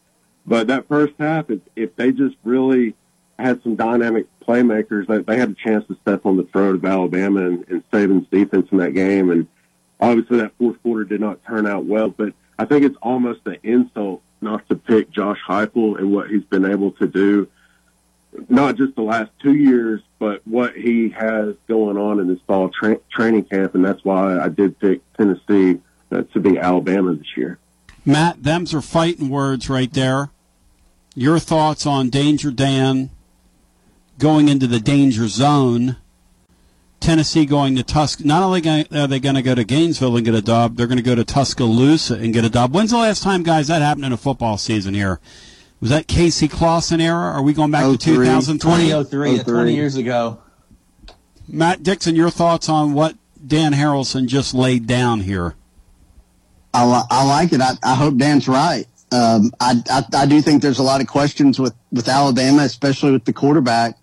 But that first half, if, if they just really had some dynamic playmakers, they, they had a chance to step on the throat of Alabama and, and Saban's defense in that game. And obviously that fourth quarter did not turn out well, but I think it's almost an insult not to pick Josh Heupel and what he's been able to do, not just the last two years, but what he has going on in this fall tra- training camp. And that's why I did pick Tennessee uh, to be Alabama this year. Matt, them's are fighting words right there. Your thoughts on Danger Dan going into the danger zone? Tennessee going to Tusk. Not only are they going to go to Gainesville and get a dub, they're going to go to Tuscaloosa and get a dub. When's the last time, guys, that happened in a football season here? Was that Casey Clausen era? Are we going back to 2003? 2003, 20 years ago. Matt Dixon, your thoughts on what Dan Harralson just laid down here? I, li- I like it. I, I hope Dan's right. Um, I, I, I do think there's a lot of questions with, with Alabama, especially with the quarterback.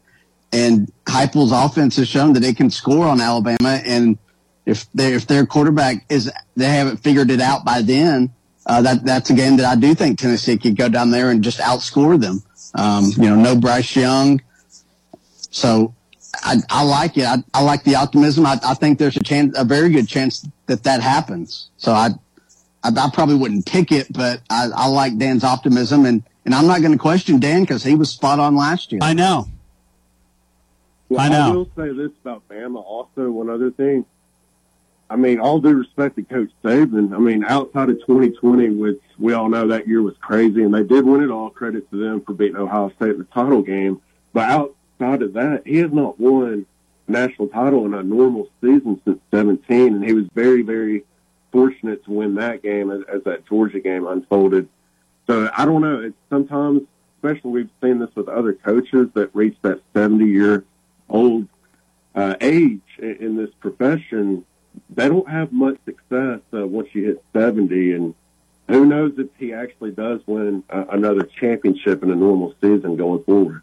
And Heupel's offense has shown that they can score on Alabama. And if they if their quarterback is they haven't figured it out by then, uh, that that's a game that I do think Tennessee could go down there and just outscore them. Um, you know, no Bryce Young. So I, I like it. I, I like the optimism. I, I think there's a chance, a very good chance that that happens. So I, I, probably wouldn't pick it, but I, I like Dan's optimism, and and I'm not going to question Dan because he was spot on last year. I know. Well, I know. I will say this about Bama. Also, one other thing. I mean, all due respect to Coach Saban. I mean, outside of 2020, which we all know that year was crazy, and they did win it all. Credit to them for beating Ohio State in the title game. But outside of that, he has not won a national title in a normal season since 17, and he was very, very fortunate to win that game as, as that Georgia game unfolded. So I don't know. It's sometimes, especially we've seen this with other coaches that reach that 70 year old uh, age in, this profession, they don't have much success uh, once you hit 70. And who knows if he actually does win uh, another championship in a normal season going forward.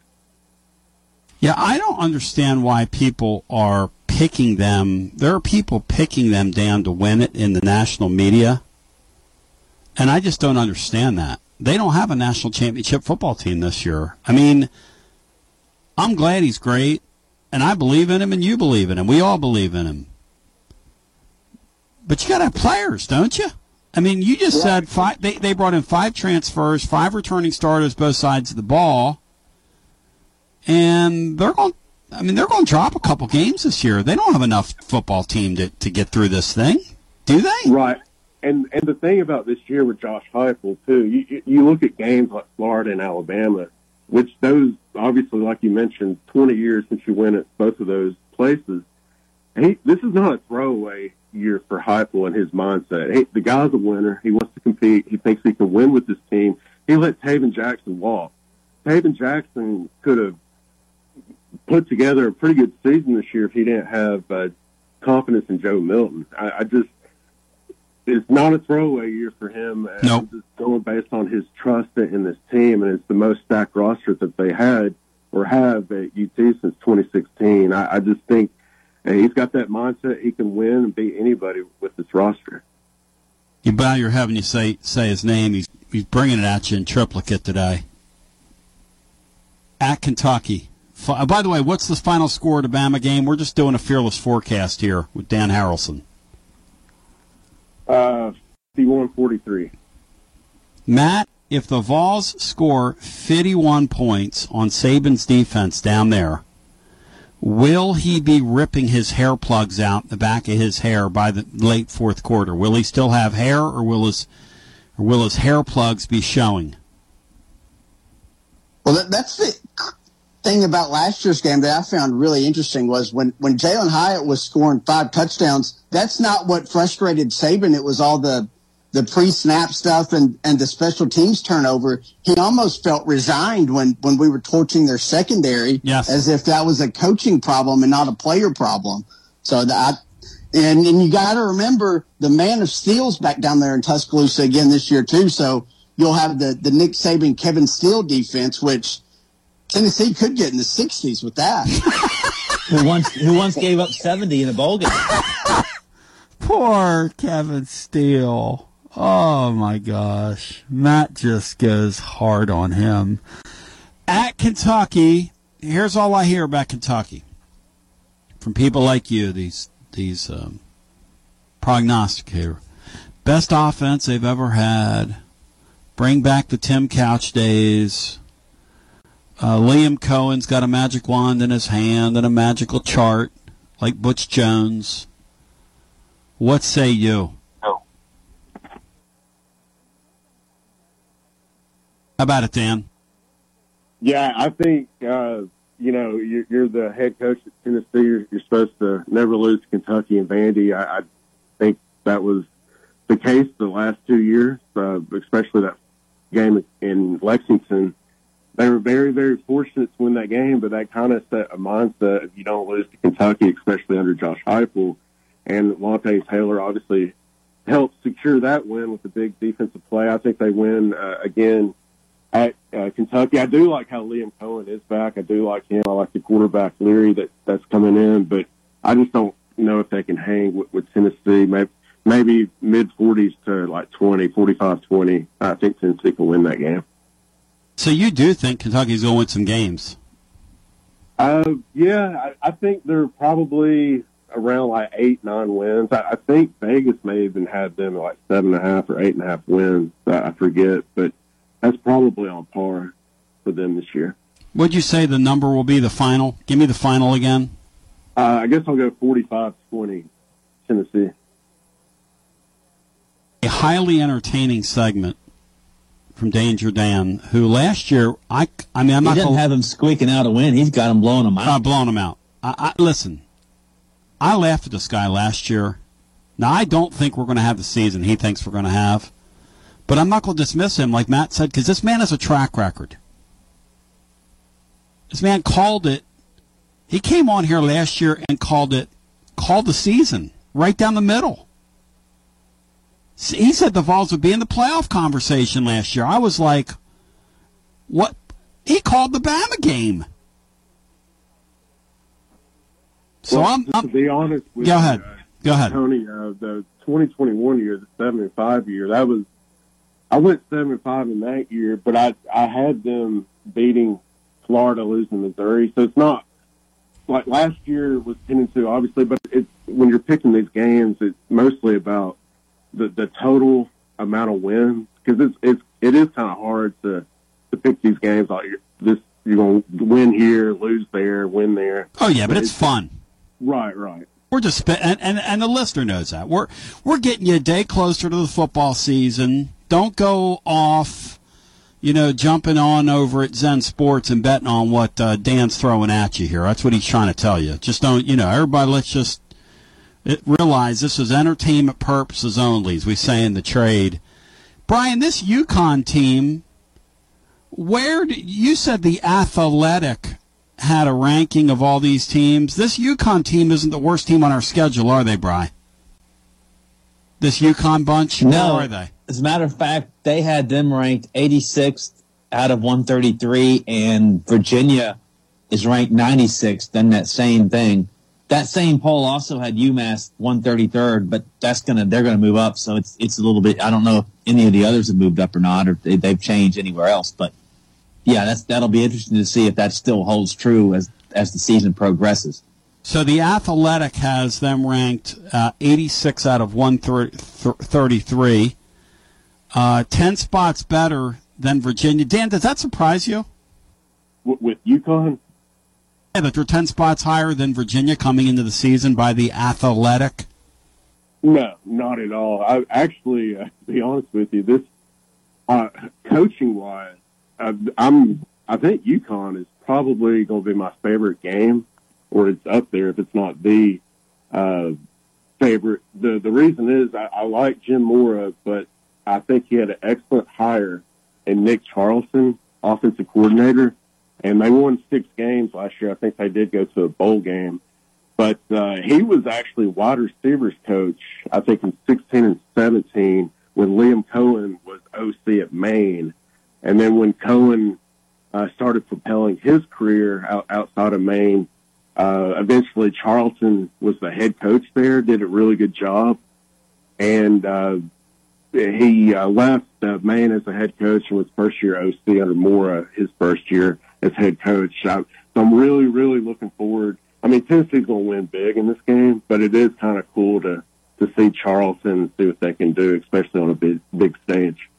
Yeah, I don't understand why people are picking them. There are people picking them down to win it in the national media. And I just don't understand that. They don't have a national championship football team this year. I mean, I'm glad he's great, and I believe in him, and you believe in him. We all believe in him. But you got to have players, don't you? I mean, you just said five. They they brought in five transfers, five returning starters, both sides of the ball, and they're going. I mean, they're going to drop a couple games this year. They don't have enough football team to to get through this thing, do they? Right. And and the thing about this year with Josh Heupel too, you you look at games like Florida and Alabama, which those obviously, like you mentioned, 20 years since you went at both of those places. He, this is not a throwaway year for Heupel and his mindset. Hey, the guy's a winner. He wants to compete. He thinks he can win with this team. He let Tayven Jackson walk. Tayven Jackson could have put together a pretty good season this year if he didn't have uh, confidence in Joe Milton. I, I just it's not a throwaway year for him. No, nope. just going based on his trust in this team, and it's the most stacked roster that they had or have at UT since 2016. I, I just think he's got that mindset. He can win and beat anybody with this roster. You bow your head when you say say his name. He's he's bringing it at you in triplicate today. At Kentucky. Uh, by the way, what's the final score of the Bama game? We're just doing a fearless forecast here with Dan Harralson. Uh, 51-43. Matt, if the Vols score 51 points on Saban's defense down there, will he be ripping his hair plugs out the back of his hair by the late fourth quarter? Will he still have hair, or will his or will his hair plugs be showing? Well, that, that's the thing about last year's game that I found really interesting was when when Jalin Hyatt was scoring five touchdowns. That's not what frustrated Saban. It was all the the pre-snap stuff and, and the special teams turnover, he almost felt resigned when, when we were torching their secondary yes. as if that was a coaching problem and not a player problem. So that, and, and you got to remember the man of steel's back down there in Tuscaloosa again this year too. So you'll have the, the Nick Saban, Kevin Steele defense, which Tennessee could get in the sixties with that. who once, who once gave up 70 in a bowl game. Poor Kevin Steele. Oh my gosh. Matt just goes hard on him. At Kentucky, here's all I hear about Kentucky from people like you, these these um, prognosticator. Best offense they've ever had. Bring back the Tim Couch days. Uh, Liam Coen's got a magic wand in his hand and a magical chart, like Butch Jones. What say you? How about it, Dan? Yeah, I think uh, you know you're, you're, the head coach at Tennessee. You're, you're, supposed to never lose to Kentucky and Vandy. I, I think that was the case the last two years, uh, especially that game in Lexington. They were very, very fortunate to win that game, but that kind of set a mindset if you don't lose to Kentucky, especially under Josh Heupel. And Lawrence Taylor obviously helped secure that win with the big defensive play. I think they win uh, again at uh, Kentucky. I do like how Liam Coen is back. I do like him. I like the quarterback Leary that that's coming in, but I just don't know if they can hang with, with Tennessee. Maybe maybe mid 40s to like 20, 45, 20. I think Tennessee can win that game. So you do think Kentucky's going to win some games? Uh, yeah, I, I think they're probably around like eight, nine wins. I, I think Vegas may even had them at like seven and a half or eight and a half wins. I, I forget, but that's probably on par for them this year. What'd you say the number will be the final? Give me the final again. Uh, I guess I'll go 45-20 Tennessee. A highly entertaining segment from Danger Dan, who last year I I mean I'm he not doesn't gonna, have him squeaking out a win. He's got him blowing him out. Uh, blowing him out. I, I, listen, I laughed at this guy last year. Now I don't think we're going to have the season he thinks we're going to have. But I'm not going to dismiss him, like Matt said, because this man has a track record. This man called it. He came on here last year and called it, called the season right down the middle. He said the Vols would be in the playoff conversation last year. I was like, what? He called the Bama game. So well, I'm, I'm, to be honest with go you, ahead. Go ahead. Tony, uh, the 2021 year, the 75 year, that was I went 75 in that year, but I I had them beating Florida, losing Missouri. So it's not like last year was ten and two, obviously. But it's when you're picking these games, it's mostly about the the total amount of wins because it's it's it is kind of hard to to pick these games like this. You're going to win here, lose there, win there. Oh yeah, but, but it's, it's fun. Right, right. We're just and, and and the listener knows that we're we're getting you a day closer to the football season don't go off, you know, jumping on over at Zen Sports and betting on what uh, Dan's throwing at you here. That's what he's trying to tell you. Just don't, you know, everybody. Let's just realize this is entertainment purposes only, as we say in the trade. Brian, this UConn team, where you said the athletic had a ranking of all these teams. This UConn team isn't the worst team on our schedule, are they, Brian? This UConn bunch? No. Are they? As a matter of fact, they had them ranked 86th out of 133, and Virginia is ranked 96th. Then that same thing. That same poll also had UMass 133rd, but that's gonna they're gonna move up. So it's it's a little bit. I don't know if any of the others have moved up or not, or they, they've changed anywhere else. But yeah, that's that'll be interesting to see if that still holds true as as the season progresses. So the Athletic has them ranked uh, 86 out of 133, uh, 10 spots better than Virginia. Dan, does that surprise you? with, with UConn. That they're 10 spots higher than Virginia coming into the season by the Athletic. No, not at all. I actually, uh, to be honest with you, this uh, coaching wise, uh, I'm I think UConn is probably going to be my favorite game, or it's up there if it's not the uh, favorite. The the reason is I, I like Jim Mora, but I think he had an excellent hire in Nick Charlton, offensive coordinator, and they won six games last year. I think they did go to a bowl game. But uh, he was actually wide receivers coach, I think in 16 and 17 when Liam Coen was OC at Maine. And then when Cohen uh, started propelling his career out, outside of Maine, uh, eventually Charlton was the head coach there, did a really good job. And uh, he uh, left uh, Maine as a head coach and was first year OC under Mora his first year as head coach. I, so I'm really, really looking forward. I mean, Tennessee's going to win big in this game, but it is kind of cool to to see Charlton and see what they can do, especially on a big big stage.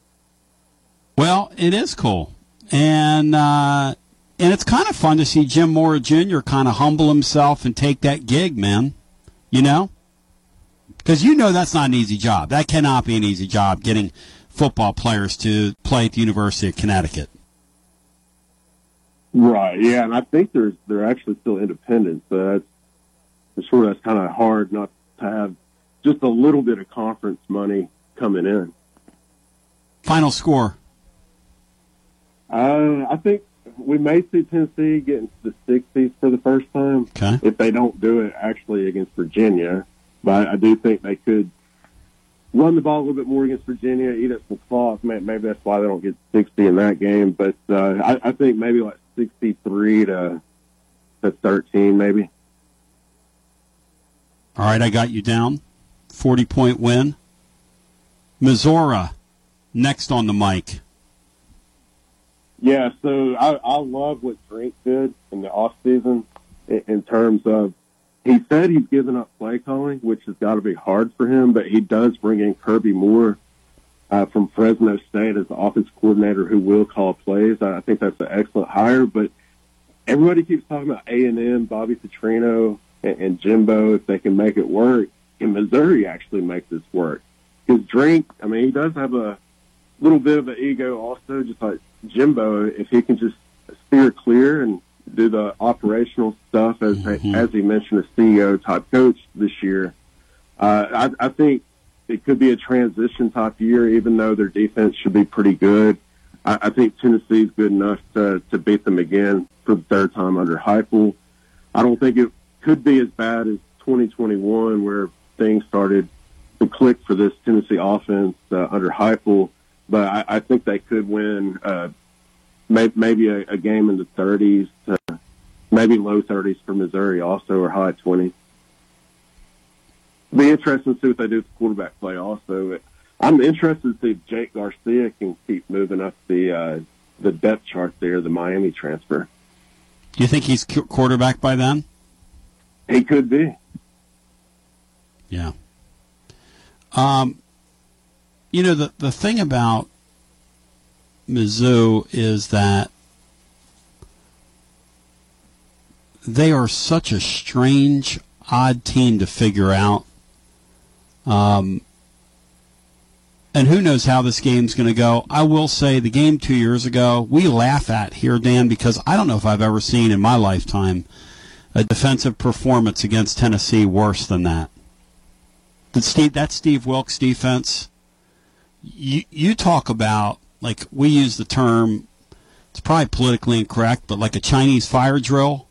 Well, it is cool, and uh, and it's kind of fun to see Jim Mora Jr. kind of humble himself and take that gig, man. You know, because you know that's not an easy job. That cannot be an easy job getting football players to play at the University of Connecticut. Right. Yeah, and I think there's they're actually still independent, so that's I'm sure that's kind of hard not to have just a little bit of conference money coming in. Final score. Uh, I think we may see Tennessee get into the 60s for the first time. Okay. If they don't do it actually against Virginia, but I do think they could run the ball a little bit more against Virginia, eat up some clock. Maybe that's why they don't get 60 in that game. But uh, I, I think maybe like 63 to to 13, maybe. All right, I got you down. 40 point win. Missouri, next on the mic. Yeah, so I, I love what Drink did in the off season in, in terms of he said he's given up play calling, which has got to be hard for him, but he does bring in Kirby Moore uh, from Fresno State as the offense coordinator who will call plays. I think that's an excellent hire, but everybody keeps talking about A and M, Bobby Petrino, and, and Jimbo if they can make it work. Can Missouri actually make this work? Because Drink, I mean, he does have a little bit of an ego, also, just like Jimbo. If he can just steer clear and do the operational stuff, as Mm-hmm. as he mentioned, a CEO type coach this year, uh, I, I think it could be a transition type year, even though their defense should be pretty good. I, I think Tennessee's good enough to, to beat them again for the third time under Heupel. I don't think it could be as bad as 2021, where things started to click for this Tennessee offense uh, under Heupel. But I, I think they could win uh, may, maybe a, a game in the 30s, to maybe low 30s for Missouri, also or high 20s be interesting to see what they do with the quarterback play. Also, I'm interested to see if Jake Garcia can keep moving up the uh, the depth chart there. The Miami transfer, Do you think he's quarterback by then? he could be. Yeah. Um, you know the the thing about Mizzou is that they are such a strange, odd team to figure out. Um, and who knows how this game's going to go. I will say the game two years ago, we laugh at here, Dan, because I don't know if I've ever seen in my lifetime a defensive performance against Tennessee worse than that. The Steve, that Steve Wilks defense. You you talk about like we use the term. It's probably politically incorrect, but like a Chinese fire drill.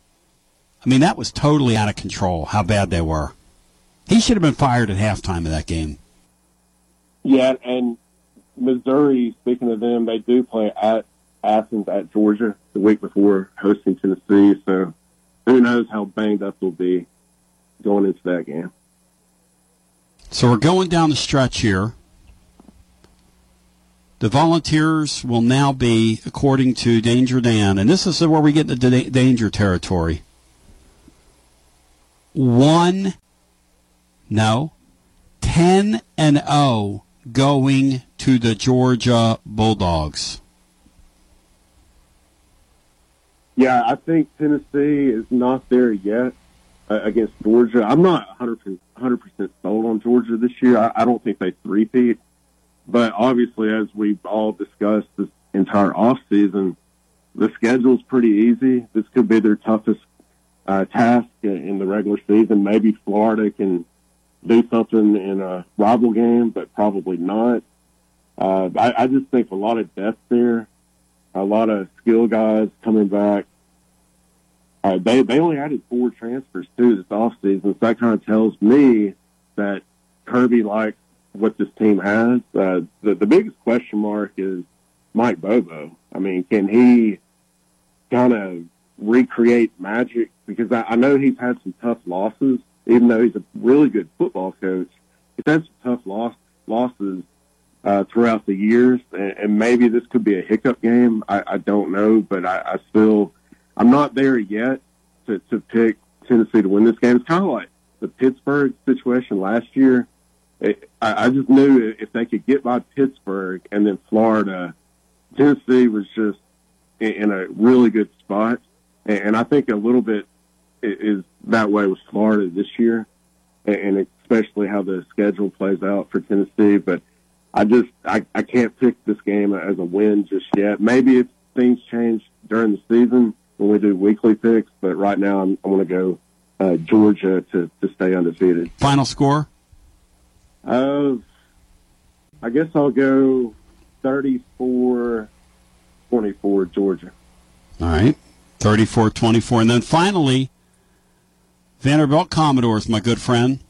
I mean, that was totally out of control. How bad they were. He should have been fired at halftime of that game. Yeah, and Missouri. Speaking of them, they do play at Athens at Georgia the week before hosting Tennessee. So who knows how banged up they'll be going into that game. So we're going down the stretch here. The volunteers will now be, according to Danger Dan, and this is where we get into danger territory. One, no, 10 and 0 going to the Georgia Bulldogs. Yeah, I think Tennessee is not there yet uh, against Georgia. I'm not 100%, 100% sold on Georgia this year. I, I don't think they three-peat. But obviously, as we've all discussed this entire offseason, the schedule's pretty easy. This could be their toughest uh, task in the regular season. Maybe Florida can do something in a rival game, but probably not. Uh, I, I just think a lot of depth there, a lot of skill guys coming back. Uh, they they only added four transfers too this offseason, so that kind of tells me that Kirby likes what this team has. Uh, the the biggest question mark is Mike Bobo. I mean, can he kind of recreate magic? Because I, I know he's had some tough losses, even though he's a really good football coach. He's had some tough loss, losses uh, throughout the years, and, and maybe this could be a hiccup game. I, I don't know, but I, I still I'm not there yet to, to pick Tennessee to win this game. It's kind of like the Pittsburgh situation last year. It, I, I just knew if they could get by Pittsburgh and then Florida, Tennessee was just in, in a really good spot. And, and I think a little bit is that way with Florida this year, and, especially how the schedule plays out for Tennessee. But I just I, I can't pick this game as a win just yet. Maybe if things change during the season when we do weekly picks, but right now I'm, I want to go uh, Georgia to, to stay undefeated. Final score? Uh, I guess I'll go 34 24 Georgia. All right. 34 24. And then finally, Vanderbilt Commodores, my good friend.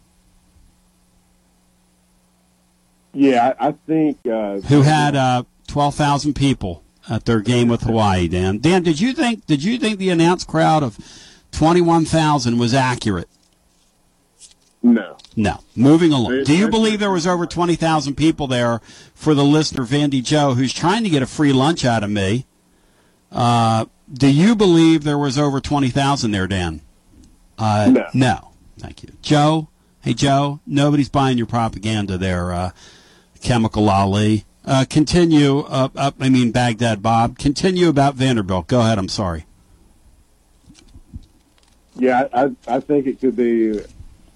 Yeah, I, I think. Uh, who had uh, 12,000 people at their game with Hawaii, Dan. Dan, did you think did you think the announced crowd of 21,000 was accurate? No. No. Moving along. Do you believe there was over 20,000 people there for the listener, Vandy Joe, who's trying to get a free lunch out of me? Uh, do you believe there was over 20,000 there, Dan? Uh, no. No. Thank you. Joe? Hey, Joe, nobody's buying your propaganda there, uh, Chemical Ali. Uh, continue, uh, uh, I mean, Baghdad Bob. Continue about Vanderbilt. Go ahead. I'm sorry. Yeah, I, I think it could be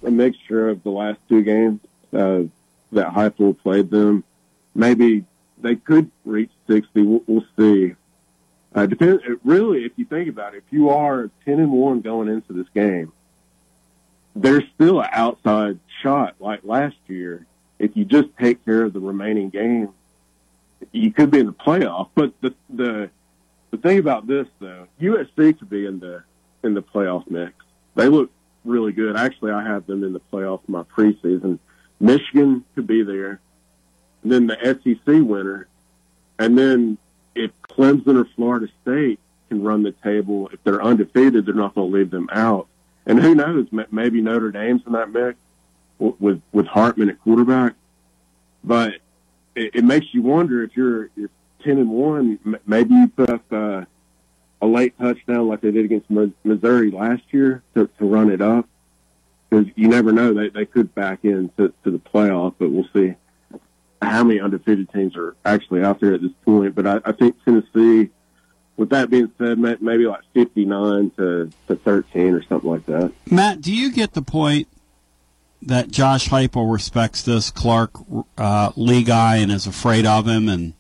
a mixture of the last two games uh, that Heupel played them. Maybe they could reach 60. We'll, we'll see. Uh, depends. Really, if you think about it, if you are 10 and 1 going into this game, there's still an outside shot like last year. If you just take care of the remaining games, you could be in the playoff. But the the the thing about this though, USC could be in the in the playoff mix. They look really good. Actually, I have them in the playoff my preseason. Michigan could be there, and then the SEC winner, and then if Clemson or Florida State can run the table, if they're undefeated, they're not going to leave them out. And who knows? Maybe Notre Dame's in that mix with with Hartman at quarterback. But it, it makes you wonder if you're if ten and one, maybe you put up uh, a late touchdown like they did against Missouri last year to, to run it up. Because you never know, they they could back into to the playoff, but we'll see how many undefeated teams are actually out there at this point. But I, I think Tennessee, with that being said, maybe like fifty nine to to thirteen or something like that. Matt, do you get the point that Josh Heupel respects this Clark uh, Lea guy and is afraid of him and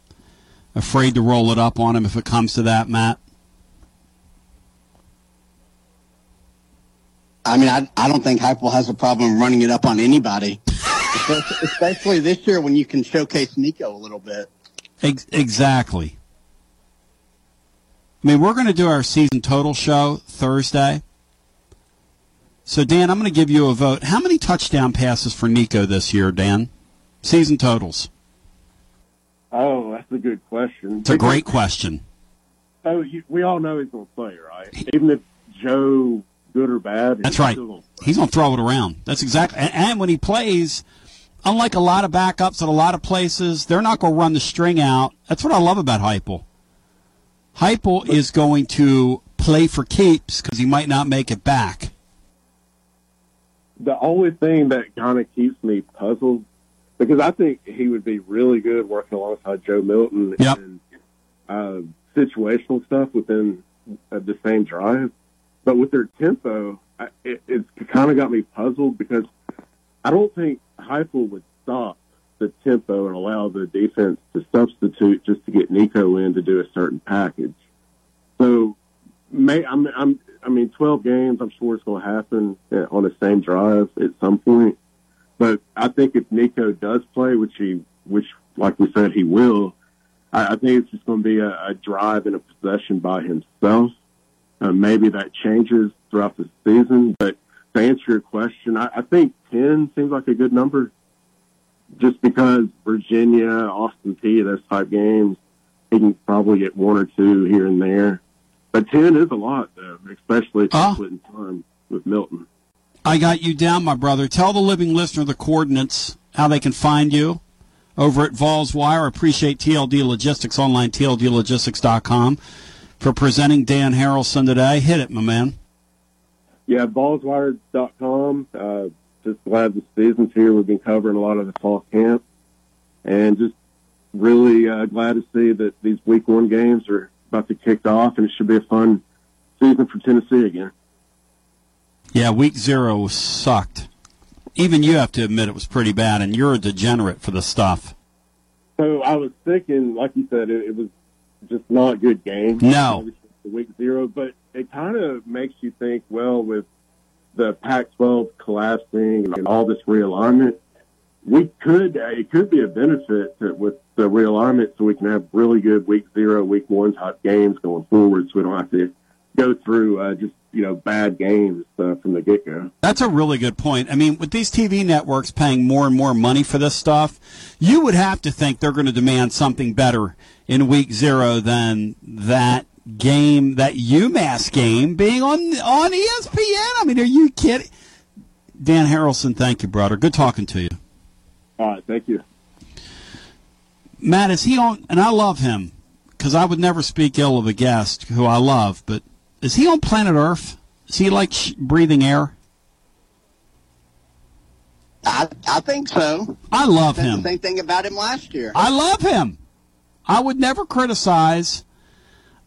afraid to roll it up on him if it comes to that, Matt? I mean, I, I don't think Heupel has a problem running it up on anybody, Especially this year when you can showcase Nico a little bit. Ex- exactly. I mean, we're going to do our season total show Thursday. So, Dan, I'm going to give you a vote. How many touchdown passes for Nico this year, Dan? Season totals. Oh, that's a good question. It's a great question. Oh, so you, we all know he's going to play, right? Even if Joe, good or bad, That's he's right. still gonna He's going to throw it around. That's exactly. And, and when he plays, unlike a lot of backups at a lot of places, they're not going to run the string out. That's what I love about Heupel. Heupel is going to play for keeps because he might not make it back. the only thing that kind of keeps me puzzled because I think he would be really good working alongside Joe Milton and uh, situational stuff within uh, the same drive. But with their tempo, I, it, it's kind of got me puzzled because I don't think Heupel would stop the tempo and allow the defense to substitute just to get Nico in to do a certain package. So, may I'm, I'm I mean, 12 games, I'm sure it's going to happen on the same drive at some point. But I think if Nico does play, which he, which, like we said, he will, I, I think it's just going to be a, a drive and a possession by himself. Uh, maybe that changes throughout the season. But to answer your question, I, I think 10 seems like a good number just because Virginia, Austin Peay, those type games, he can probably get one or two here and there. But 10 is a lot, though, especially if you're splitting time with Milton. I got you down, my brother. Tell the living listener the coordinates, how they can find you over at Vols Wire. Appreciate TLD Logistics online, TLDlogistics.com, for presenting Dan Harralson today. Hit it, my man. Yeah, volswire.com. Uh, just glad the season's here. We've been covering a lot of the fall camp and just really uh, glad to see that these week one games are about to kick off and it should be a fun season for Tennessee again. Yeah, week zero sucked. Even you have to admit it was pretty bad, and you're a degenerate for the stuff. So I was thinking, like you said, it, it was just not a good game. No. The Week zero, but it kind of makes you think, well, with the Pac-12 collapsing and all this realignment, we could uh, it could be a benefit to, with the realignment, so we can have really good Week zero, Week one type games going forward, so we don't have to go through uh, just you know bad games uh, from the get go. That's a really good point. I mean, with these TV networks paying more and more money for this stuff, you would have to think they're going to demand something better in week zero than that game, that UMass game being on on ESPN. I mean, are you kidding? Dan Harralson, thank you, brother. Good talking to you. All right, thank you. Matt, is he on? And I love him because I would never speak ill of a guest who I love, but is he on planet Earth? Is he like sh- breathing air? I, I think so. I love Said him. The same thing about him last year. I love him. I would never criticize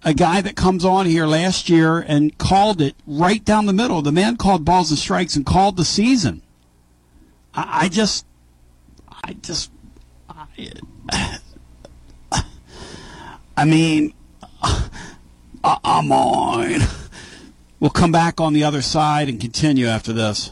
a guy that comes on here last year and called it right down the middle. The man called balls and strikes and called the season. I, I just, I just, I, I mean, I, I'm on. We'll come back on the other side and continue after this.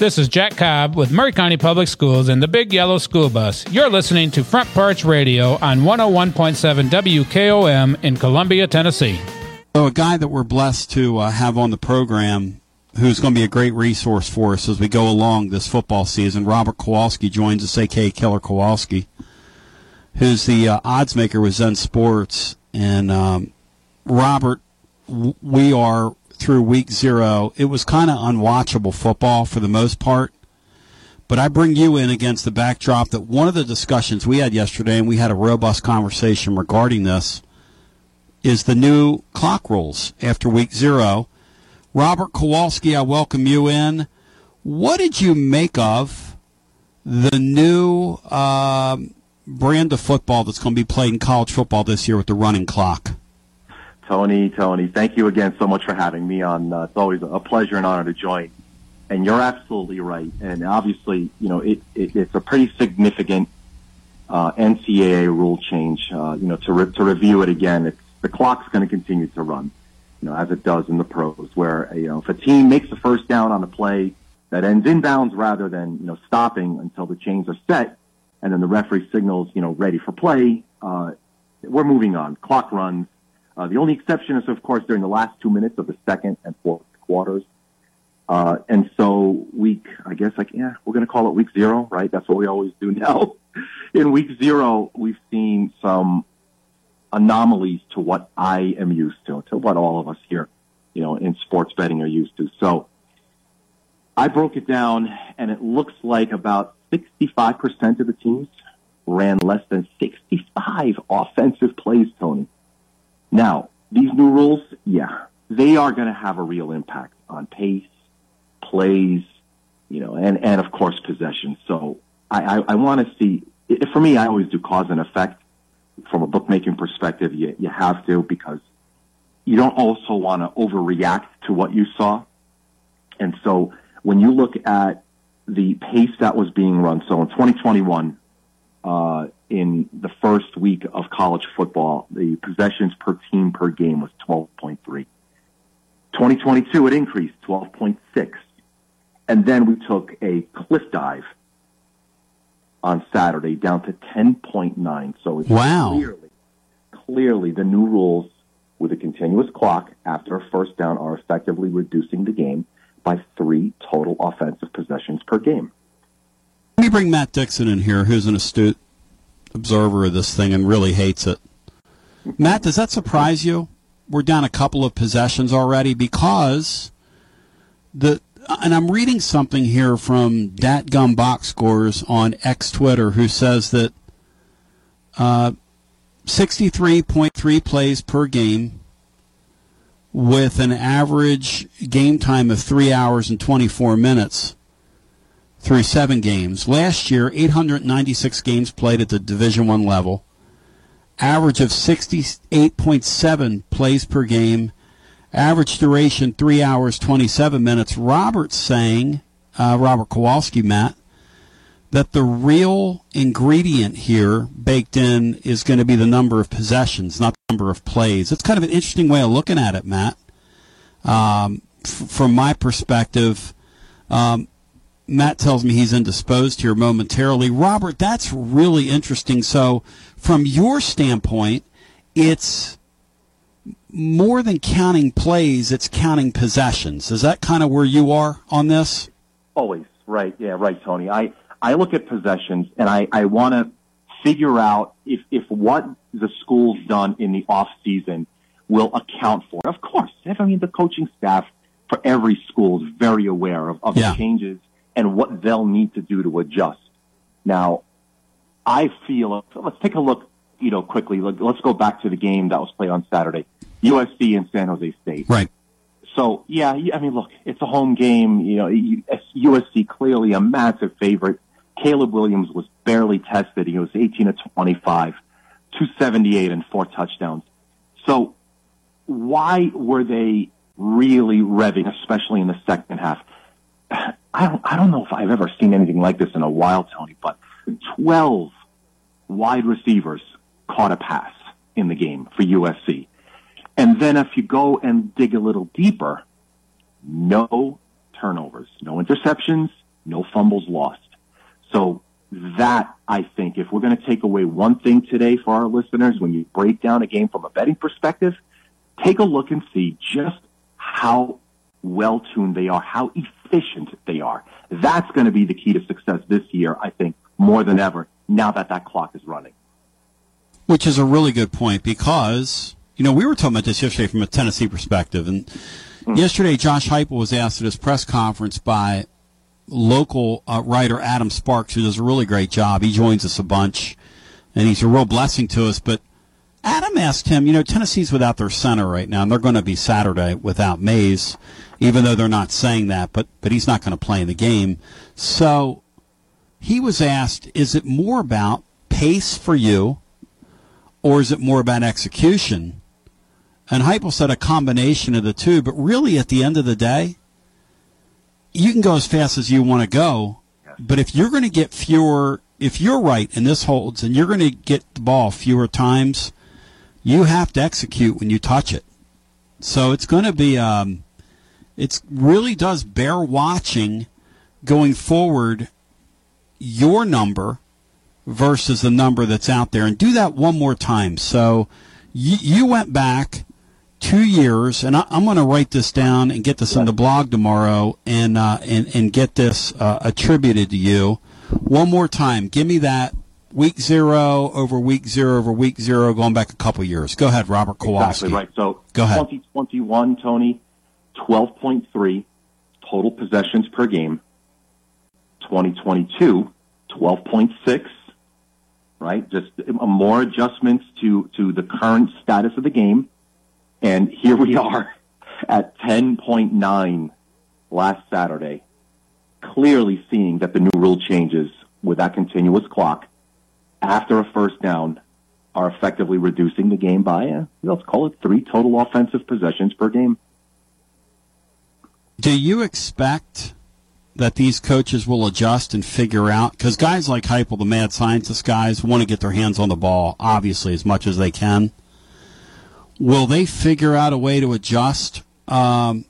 This is Jack Cobb with Maury County Public Schools and the Big Yellow School Bus. You're listening to Front Porch Radio on 101.7 WKOM in Columbia, Tennessee. So, a guy that we're blessed to uh, have on the program who's going to be a great resource for us as we go along this football season, Robert Kowalski joins us, aka Killer Kowalski, who's the uh, odds maker with Zen Sports. And um, Robert, we are through week zero, it was kind of unwatchable football for the most part. But I bring you in against the backdrop that one of the discussions we had yesterday, and we had a robust conversation regarding this, is the new clock rules after week zero. Robert Kowalski, I welcome you in. What did you make of the new uh, brand of football that's going to be played in college football this year with the running clock? Tony, Tony, thank you again so much for having me on. Uh, it's always a pleasure and honor to join. And you're absolutely right. And obviously, you know, it, it it's a pretty significant uh, NCAA rule change. Uh, you know, to re- to review it again, the clock's going to continue to run, you know, as it does in the pros, where you know if a team makes a first down on a play that ends in bounds rather than you know stopping until the chains are set, and then the referee signals you know ready for play, uh, we're moving on. Clock runs uh, the only exception is, of course, during the last two minutes of the second and fourth quarters. Uh, and so week, I guess, like, yeah, we're going to call it week zero, right? That's what we always do now. In week zero, we've seen some anomalies to what I am used to, to what all of us here, you know, in sports betting are used to. So I broke it down and it looks like about 65% of the teams ran less than 65 offensive plays, Tony. Now, these new rules, yeah, they are going to have a real impact on pace, plays, you know, and, and of course possession. So I, I, I want to see, for me, I always do cause and effect. From a bookmaking perspective, you, you have to because you don't also want to overreact to what you saw. And so when you look at the pace that was being run, so in 2021, uh, in the first week of college football, the possessions per team per game was 12.3. 2022, it increased 12.6. And then we took a cliff dive on Saturday down to 10.9. So it's wow. clearly, clearly the new rules with a continuous clock after a first down are effectively reducing the game by three total offensive possessions per game. Let me bring Matt Dixon in here, who's an astute observer of this thing and really hates it. Matt, does that surprise you? We're down a couple of possessions already because the and I'm reading something here from Datgum Box Scores on X Twitter, who says that uh, 63.3 plays per game with an average game time of three hours and 24 minutes through seven games. Last year, 896 games played at the Division One level, average of 68.7 plays per game, average duration three hours 27 minutes. Robert saying, uh, Robert Kowalski, Matt, that the real ingredient here baked in is going to be the number of possessions, not the number of plays. It's kind of an interesting way of looking at it, Matt. Um, f- from my perspective, um, Matt tells me he's indisposed here momentarily. Robert, that's really interesting. So, from your standpoint, it's more than counting plays, it's counting possessions. Is that kind of where you are on this? Always, right. Yeah, right, Tony. I, I look at possessions and I, I want to figure out if, if what the school's done in the off season will account for. Of course, I mean, the coaching staff for every school is very aware of, of Yeah. the changes and what they'll need to do to adjust. Now, I feel, let's take a look, you know, quickly. Let- Let's go back to the game that was played on Saturday. USC and San Jose State. Right. So, yeah, I mean, look, it's a home game. You know, USC clearly a massive favorite. Caleb Williams was barely tested. He was 18 to 25, 278 and four touchdowns. So why were they really revving, especially in the second half? I don't, I don't know if I've ever seen anything like this in a while, Tony, but 12 wide receivers caught a pass in the game for USC. And then if you go and dig a little deeper, no turnovers, no interceptions, no fumbles lost. So that, I think, if we're going to take away one thing today for our listeners, when you break down a game from a betting perspective, take a look and see just how well tuned they are, how efficient they are. That's going to be the key to success this year, I think, more than ever, now that that clock is running. Which is a really good point because, you know, we were talking about this yesterday from a Tennessee perspective. And yesterday, Josh Heupel was asked at his press conference by local uh, writer Adam Sparks, who does a really great job. He joins us a bunch, and he's a real blessing to us. But Adam asked him, you know, Tennessee's without their center right now, and they're going to be Saturday without Mays, even though they're not saying that, but, but he's not going to play in the game. So he was asked, is it more about pace for you, or is it more about execution? And Heupel said a combination of the two, but really at the end of the day, you can go as fast as you want to go, but if you're going to get fewer, if you're right and this holds, and you're going to get the ball fewer times, you have to execute when you touch it. So it's going to be, um, it really does bear watching going forward your number versus the number that's out there and do that one more time. So you, you went back two years, and I, am going to write this down and get this in the blog tomorrow, and uh, and and get this uh, attributed to you. One more time, give me that week zero over week zero over week zero, going back a couple years. Go ahead, Robert Kowalski. Exactly right. So go ahead. 2021, Tony, 12.3 total possessions per game. 2022, 12.6. Right, just uh, more adjustments to to the current status of the game, and here we are at 10.9 last Saturday, clearly seeing that the new rule changes with that continuous clock after a first down are effectively reducing the game by, uh, let's call it three total offensive possessions per game. Do you expect that these coaches will adjust and figure out? Because guys like Heupel, the mad scientist guys, want to get their hands on the ball, obviously, as much as they can. Will they figure out a way to adjust, um,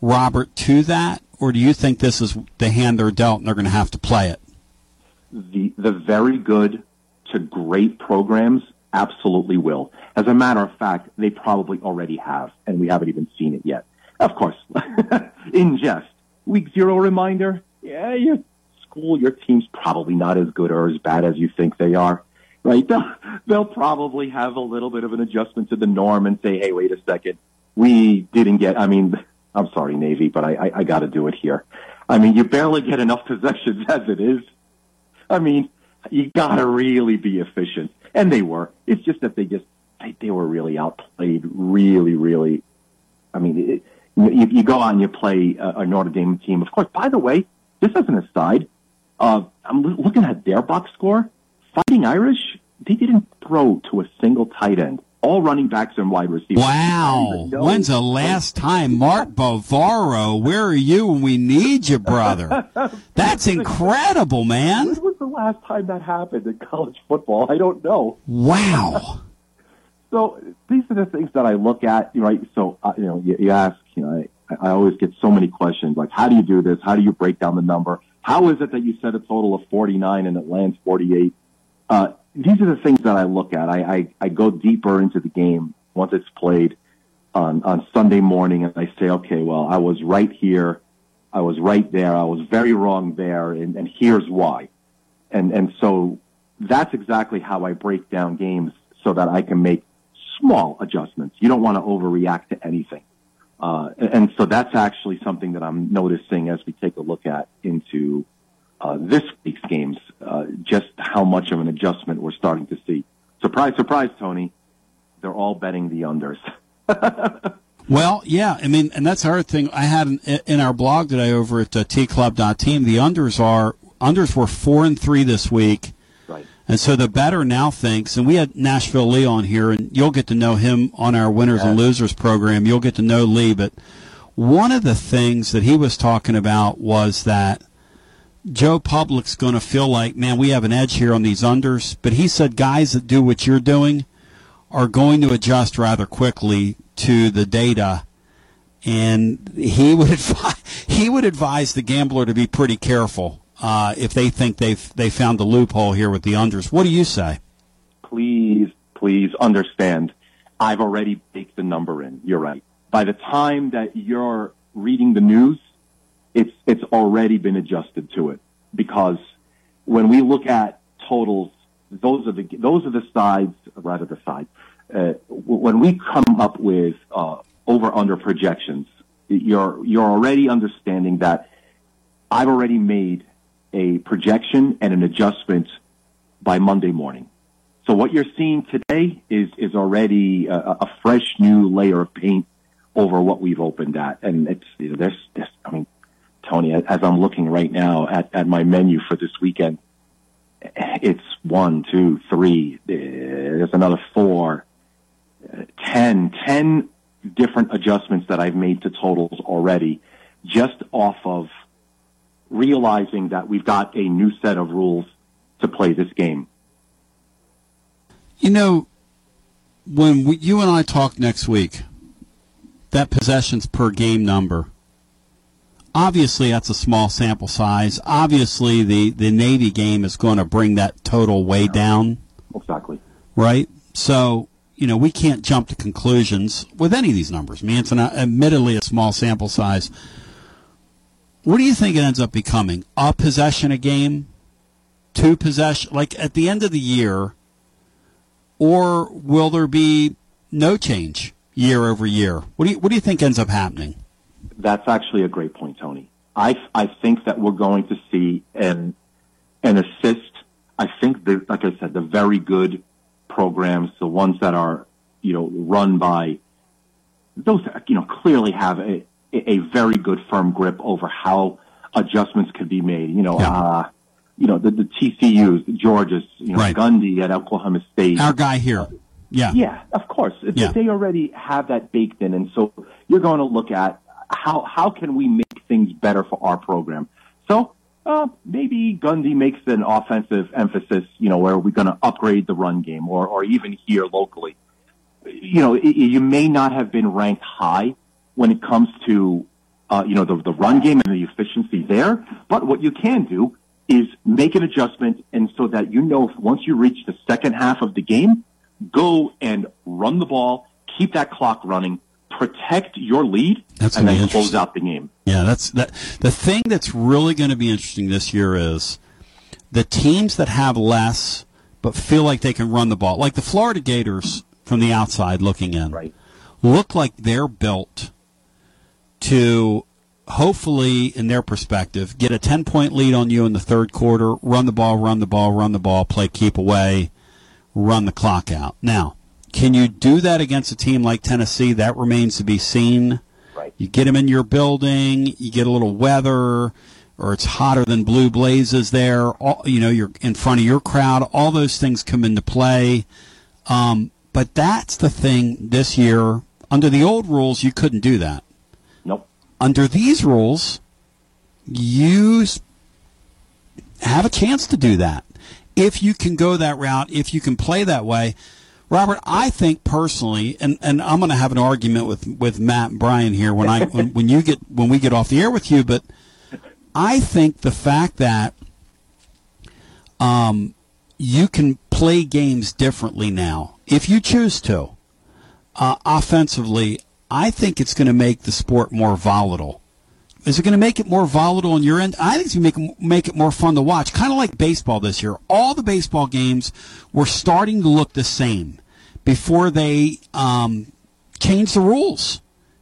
Robert, to that? Or do you think this is the hand they're dealt and they're going to have to play it? The, the very good to great programs absolutely will. As a matter of fact, they probably already have, and we haven't even seen it yet. Of course, in jest, week zero reminder, yeah, your school, your team's probably not as good or as bad as you think they are, right? They'll, probably have a little bit of an adjustment to the norm and say, hey, wait a second, we didn't get, I mean, I'm sorry, Navy, but I, I, I got to do it here. I mean, you barely get enough possessions as it is. I mean, you got to really be efficient, and they were. It's just that they just they, they were really outplayed, really, really. I mean, it, you, you go out and you play a, a Notre Dame team. Of course, by the way, just as an aside, uh, I'm looking at their box score. Fighting Irish, they didn't throw to a single tight end all running backs and wide receivers. Wow. When's the last time? Mark Bavaro, where are you when we need you, brother? That's incredible, man. When was the last time that happened in college football? I don't know. Wow. so these are the things that I look at, right? So, uh, you know, you, you ask, you know, I, I always get so many questions like, how do you do this? How do you break down the number? How is it that you set a total of 49 and it lands 48? Uh, these are the things that I look at. I, I, I go deeper into the game once it's played on, on Sunday morning and I say, okay, well, I was right here. I was right there. I was very wrong there. And, and here's why. And, and so that's exactly how I break down games so that I can make small adjustments. You don't want to overreact to anything. Uh, and so that's actually something that I'm noticing as we take a look at into uh, this week's games, uh, just how much of an adjustment we're starting to see. Surprise, surprise, Tony. They're all betting the unders. well, yeah, I mean, and that's our thing. I had in, in our blog today over at uh, tclub.team, the unders are unders were four and three this week. Right. And so the better now thinks, and we had Nashville Lee on here, and you'll get to know him on our winners yes. and losers program. You'll get to know Lee, but one of the things that he was talking about was that Joe Public's going to feel like, man, we have an edge here on these unders. But he said guys that do what you're doing are going to adjust rather quickly to the data. And he would advise, he would advise the gambler to be pretty careful uh, if they think they've they found the loophole here with the unders. What do you say? Please, please understand. I've already baked the number in. You're right. By the time that you're reading the news, it's it's already been adjusted to it because when we look at totals, those are the those are the sides, rather the sides. Uh, when we come up with uh, over under projections, you're you're already understanding that I've already made a projection and an adjustment by Monday morning. So what you're seeing today is is already a, a fresh new layer of paint over what we've opened at, and it's you know, there's, there's I mean Tony, as I'm looking right now at, at my menu for this weekend, it's one, two, three. Eh, there's another four, eh, ten, ten different adjustments that I've made to totals already, just off of realizing that we've got a new set of rules to play this game. You know, when we, you and I talk next week, that possessions per game number obviously that's a small sample size. Obviously, the, the Navy game is going to bring that total way down. Exactly. Right? So, you know, we can't jump to conclusions with any of these numbers. I mean, it's an, admittedly a small sample size. What do you think it ends up becoming? A possession a game? Two possession? Like at the end of the year, or will there be no change year over year? What do you, what do you think ends up happening? That's actually a great point, Tony. I, I think that we're going to see an, an assist. I think that, like I said, the very good programs, the ones that are, you know, run by those that, you know, clearly have a, a very good firm grip over how adjustments could be made. You know, yeah. uh, you know, the, the TCUs, the Georgias, you know, right. Gundy at Oklahoma State. Our guy here. Yeah. Yeah, of course. Yeah. They already have that baked in. And so you're going to look at how, how can we make things better for our program? So, uh, maybe Gundy makes an offensive emphasis, you know, where we're going to upgrade the run game or, or even here locally. You know, it, you may not have been ranked high when it comes to, uh, you know, the, the run game and the efficiency there. But what you can do is make an adjustment and so that you know once you reach the second half of the game, go and run the ball, keep that clock running, protect your lead, that's and then close out the game. Yeah, that's that. The thing that's really going to be interesting this year is the teams that have less but feel like they can run the ball, like the Florida Gators from the outside looking in, right. look like they're built to hopefully, in their perspective, get a 10 point lead on you in the third quarter, run the ball, run the ball, run the ball, play keep away, run the clock out. Now, can you do that against a team like Tennessee? That remains to be seen. Right. You get them in your building, you get a little weather, or it's hotter than blue blazes there. All, you know, you're in front of your crowd. All those things come into play. Um, but that's the thing this year. Under the old rules, you couldn't do that. Nope. Under these rules, you have a chance to do that. If you can go that route, if you can play that way. Robert, I think personally, and, and I'm going to have an argument with, with Matt and Brian here when I when, when you get when we get off the air with you, but I think the fact that um, you can play games differently now, if you choose to, uh, offensively, I think it's going to make the sport more volatile. Is it going to make it more volatile on your end? I think it's going to make, make it more fun to watch. Kind of like baseball this year. All the baseball games were starting to look the same before they um, changed the rules.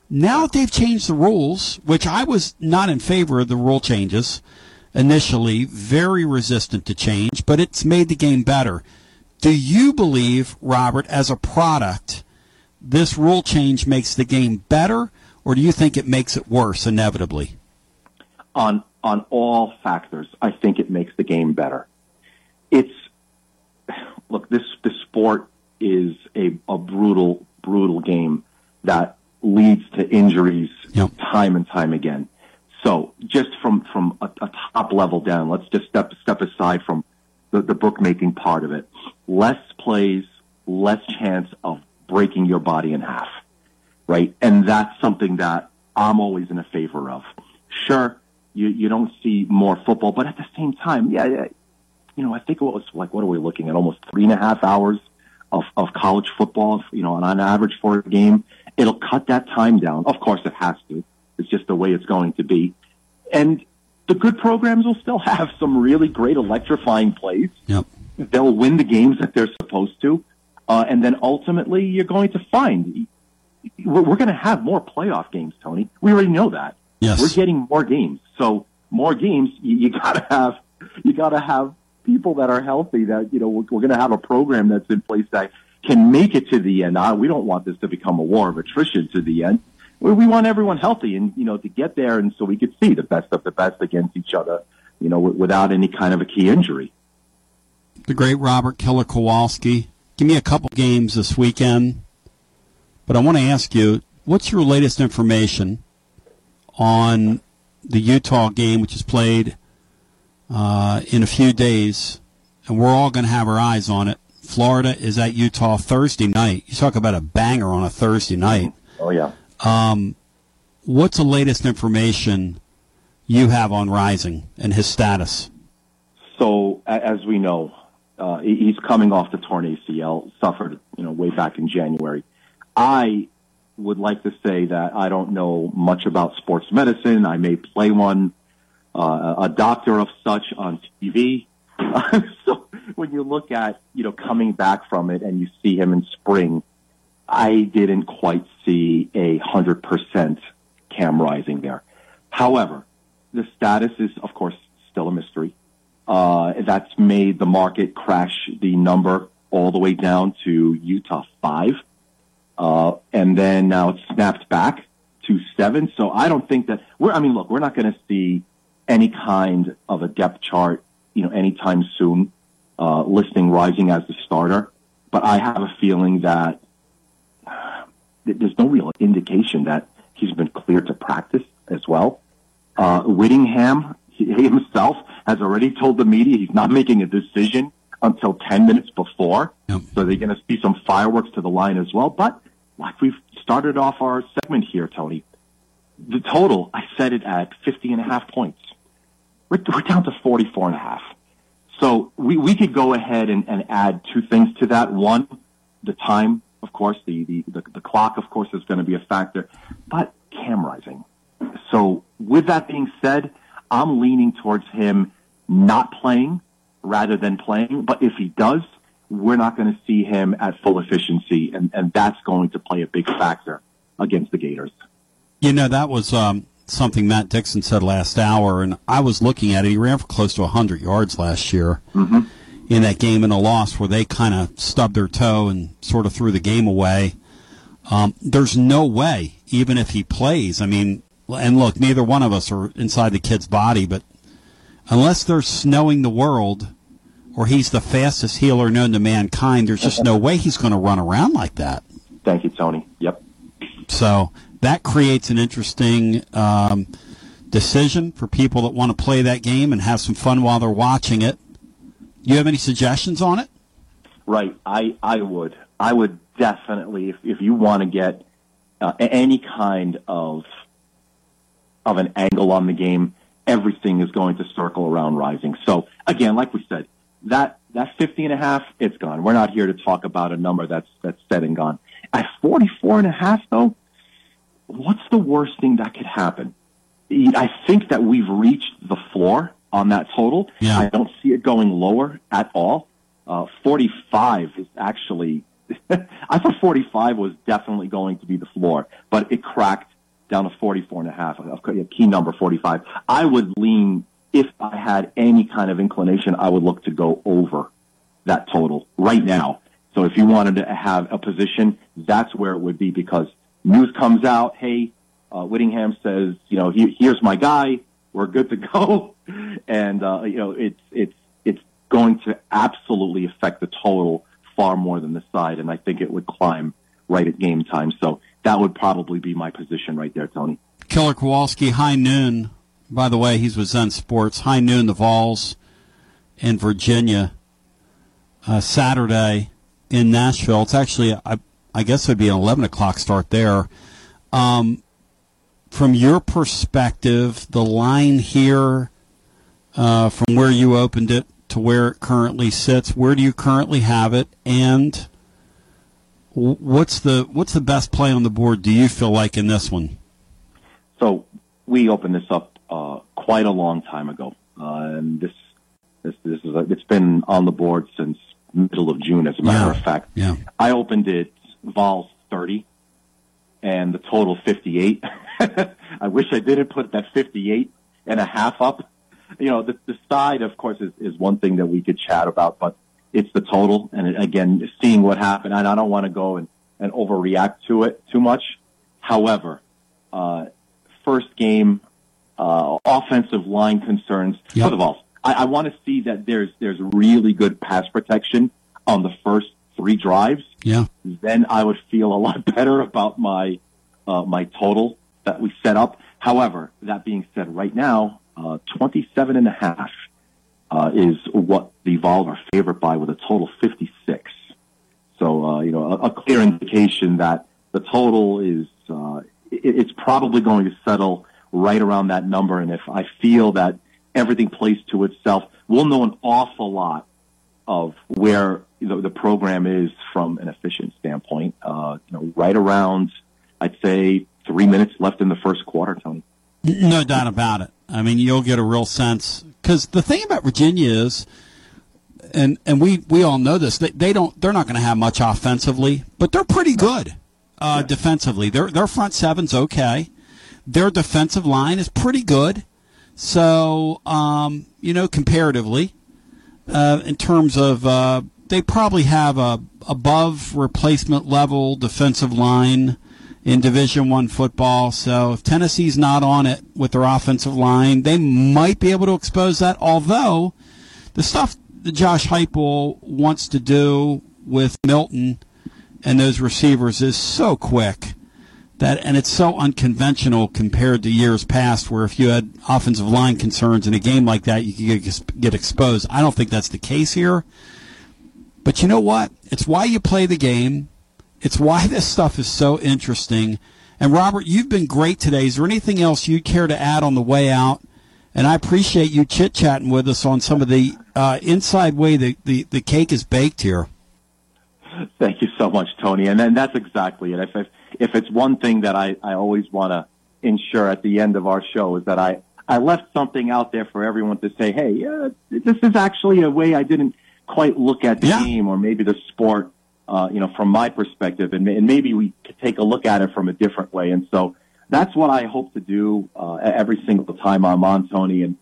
Now that they've changed the rules, which I was not in favor of the rule changes initially, very resistant to change, but it's made the game better. Do you believe, Robert, as a product, this rule change makes the game better, or do you think it makes it worse inevitably? On on all factors, I think it makes the game better. It's look this this sport is a, a brutal brutal game that leads to injuries yep. time and time again. So just from from a, a, top level down, let's just step step aside from the, the bookmaking part of it. Less plays, less chance of breaking your body in half, right? And that's something that I'm always in a favor of. Sure, you, you don't see more football, but at the same time, yeah, yeah, you know, I think it was like, what are we looking at? Almost three and a half hours of, of college football, you know, and on average for a game. It'll cut that time down. Of course it has to. It's just the way it's going to be. And the good programs will still have some really great electrifying plays. Yep. They'll win the games that they're supposed to. Uh, and then ultimately, you're going to find we're, we're going to have more playoff games, Tony. We already know that. Yes. We're getting more games. So more games, you, you got to have you got to have people that are healthy. That you know we're, we're going to have a program that's in place that can make it to the end. We don't want this to become a war of attrition to the end. We, we want everyone healthy and you know to get there, and so we could see the best of the best against each other. You know, w- without any kind of a key injury. The great Robert Killer Kowalski give me a couple games this weekend, but I want to ask you, what's your latest information on the Utah game, which is played uh, in a few days, and we're all going to have our eyes on it. Florida is at Utah Thursday night. You talk about a banger on a Thursday night. Oh yeah. Um, what's the latest information you have on Rising and his status? So, as we know, Uh, he's coming off the torn ACL, suffered, you know, way back in January. I would like to say that I don't know much about sports medicine. I may play one, uh, a doctor of such on TV. so when you look at, you know, coming back from it and you see him in spring, I didn't quite see a hundred percent cam rising there. However, the status is, of course, still a mystery. Uh, that's made the market crash the number all the way down to Utah five. Uh, and then now it's snapped back to seven. So I don't think that we're, I mean, look, we're not going to see any kind of a depth chart, you know, anytime soon, uh, listing rising as the starter. But I have a feeling that there's no real indication that he's been cleared to practice as well. Uh, Whittingham he himself has already told the media he's not making a decision until 10 minutes before. Yep. So they're going to see some fireworks to the line as well. But like we've started off our segment here, Tony, the total, I set it at 50 and a half points. We're, we're down to 44 and a half. So we, we could go ahead and, and add two things to that. One, the time, of course, the, the, the, the clock, of course, is going to be a factor, but cam rising. So with that being said, I'm leaning towards him not playing rather than playing. But if he does, we're not going to see him at full efficiency, and, and that's going to play a big factor against the Gators. You know, that was um, something Matt Dixon said last hour, and I was looking at it. He ran for close to 100 yards last year mm-hmm. in that game in a loss where they kind of stubbed their toe and sort of threw the game away. Um, there's no way, even if he plays. I mean, and look, neither one of us are inside the kid's body, but unless they're snowing the world or he's the fastest healer known to mankind, there's just no way he's going to run around like that. Thank you, Tony. Yep. So that creates an interesting um, decision for people that want to play that game and have some fun while they're watching it. You have any suggestions on it? Right. I, I would. I would definitely, if, if you want to get uh, any kind of of an angle on the game, everything is going to circle around rising. So again, like we said, that that 50 and a half, it's gone. We're not here to talk about a number that's that's set and gone. At 44 and a half, though, what's the worst thing that could happen? I think that we've reached the floor on that total. Yeah. I don't see it going lower at all. Uh, 45 is actually, I thought 45 was definitely going to be the floor, but it cracked down to 44 and a half, a key number 45. I would lean, if I had any kind of inclination, I would look to go over that total right now. So if you wanted to have a position, that's where it would be because news comes out, hey, uh, Whittingham says, you know, he, here's my guy, we're good to go, and uh, you know, it's it's it's going to absolutely affect the total far more than the side, and I think it would climb right at game time. So that would probably be my position right there, Tony. Killer Kowalski, high noon. By the way, he's with Zen Sports. High noon, the Vols in Virginia. Uh, Saturday in Nashville. It's actually, I, I guess it would be an 11 o'clock start there. Um, from your perspective, the line here, uh, from where you opened it to where it currently sits, where do you currently have it? And what's the what's the best play on the board? Do you feel like in this one? So we opened this up uh, quite a long time ago, uh, and this this this is a, it's been on the board since middle of June. As a matter yeah. of fact, yeah. I opened it Vols thirty, and the total fifty eight. I wish I didn't put that fifty eight and a half up. You know, the, the side, of course, is, is one thing that we could chat about, but it's the total. And it, again, seeing what happened, and I don't want to go and, and overreact to it too much. However, uh, first game, uh, offensive line concerns yep. for the Vols. I, I want to see that there's there's really good pass protection on the first three drives. Yeah. Then I would feel a lot better about my uh, my total that we set up. However, that being said, right now, uh, 27 and a half uh, is what the Vols are favored by with a total 56. So, uh, you know, a, a, clear indication that the total is, uh, it, it's probably going to settle right around that number. And if I feel that everything plays to itself, we'll know an awful lot of where you know, the program is from an efficient standpoint. Uh, you know, right around, I'd say, three minutes left in the first quarter, Tony. No doubt about it. I mean, you'll get a real sense because the thing about Virginia is, and and we we all know this. They, they don't. They're not going to have much offensively, but they're pretty good uh, yeah. defensively. Their their front seven's okay. Their defensive line is pretty good. So um, you know, comparatively, uh, in terms of uh, they probably have a above replacement level defensive line in Division One football. So if Tennessee's not on it with their offensive line, they might be able to expose that. Although the stuff that Josh Heupel wants to do with Milton and those receivers is so quick that, and it's so unconventional compared to years past, where if you had offensive line concerns in a game like that, you could get, get exposed. I don't think that's the case here. But you know what? It's why you play the game. It's why this stuff is so interesting. And Robert, you've been great today. Is there anything else you'd care to add on the way out? And I appreciate you chit chatting with us on some of the uh, inside way the, the, the cake is baked here. Thank you so much, Tony. And that's exactly it. If, if it's one thing that I, I always want to ensure at the end of our show is that I, I left something out there for everyone to say, hey, yeah, this is actually a way I didn't quite look at the yeah. game or maybe the sport uh, you know, from my perspective, and, and maybe we could take a look at it from a different way. And so that's what I hope to do uh, every single time I'm on, Tony. And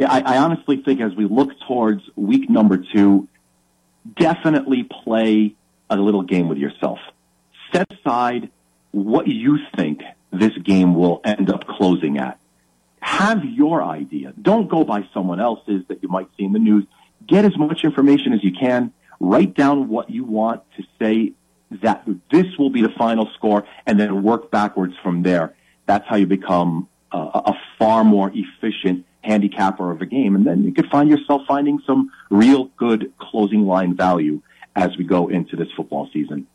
I, I honestly think as we look towards week number two, definitely play a little game with yourself. Set aside what you think this game will end up closing at. Have your idea. Don't go by someone else's that you might see in the news. Get as much information as you can write down what you want to say that this will be the final score and then work backwards from there. That's how you become a, a far more efficient handicapper of a game. And then you could find yourself finding some real good closing line value as we go into this football season.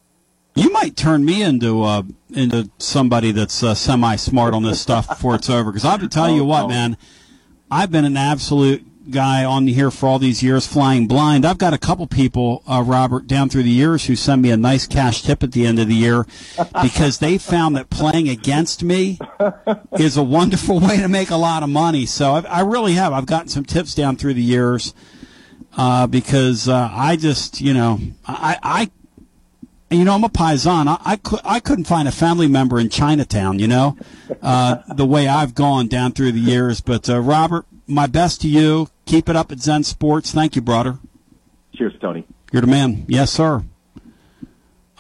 You might turn me into uh, into somebody that's uh, semi smart on this stuff before it's over. Because I have to tell you what, man, I've been an absolute guy on here for all these years flying blind. I've got a couple people, uh, Robert, down through the years who send me a nice cash tip at the end of the year because they found that playing against me is a wonderful way to make a lot of money. So I've, i really have. I've gotten some tips down through the years uh, because uh, I just, you know, I, I you know, I'm a paisan. I, I, could, I couldn't find a family member in Chinatown, you know, uh, the way I've gone down through the years. But, uh, Robert, my best to you. Keep it up at Zen Sports. Thank you, brother. Cheers, Tony. You're the man. Yes, sir.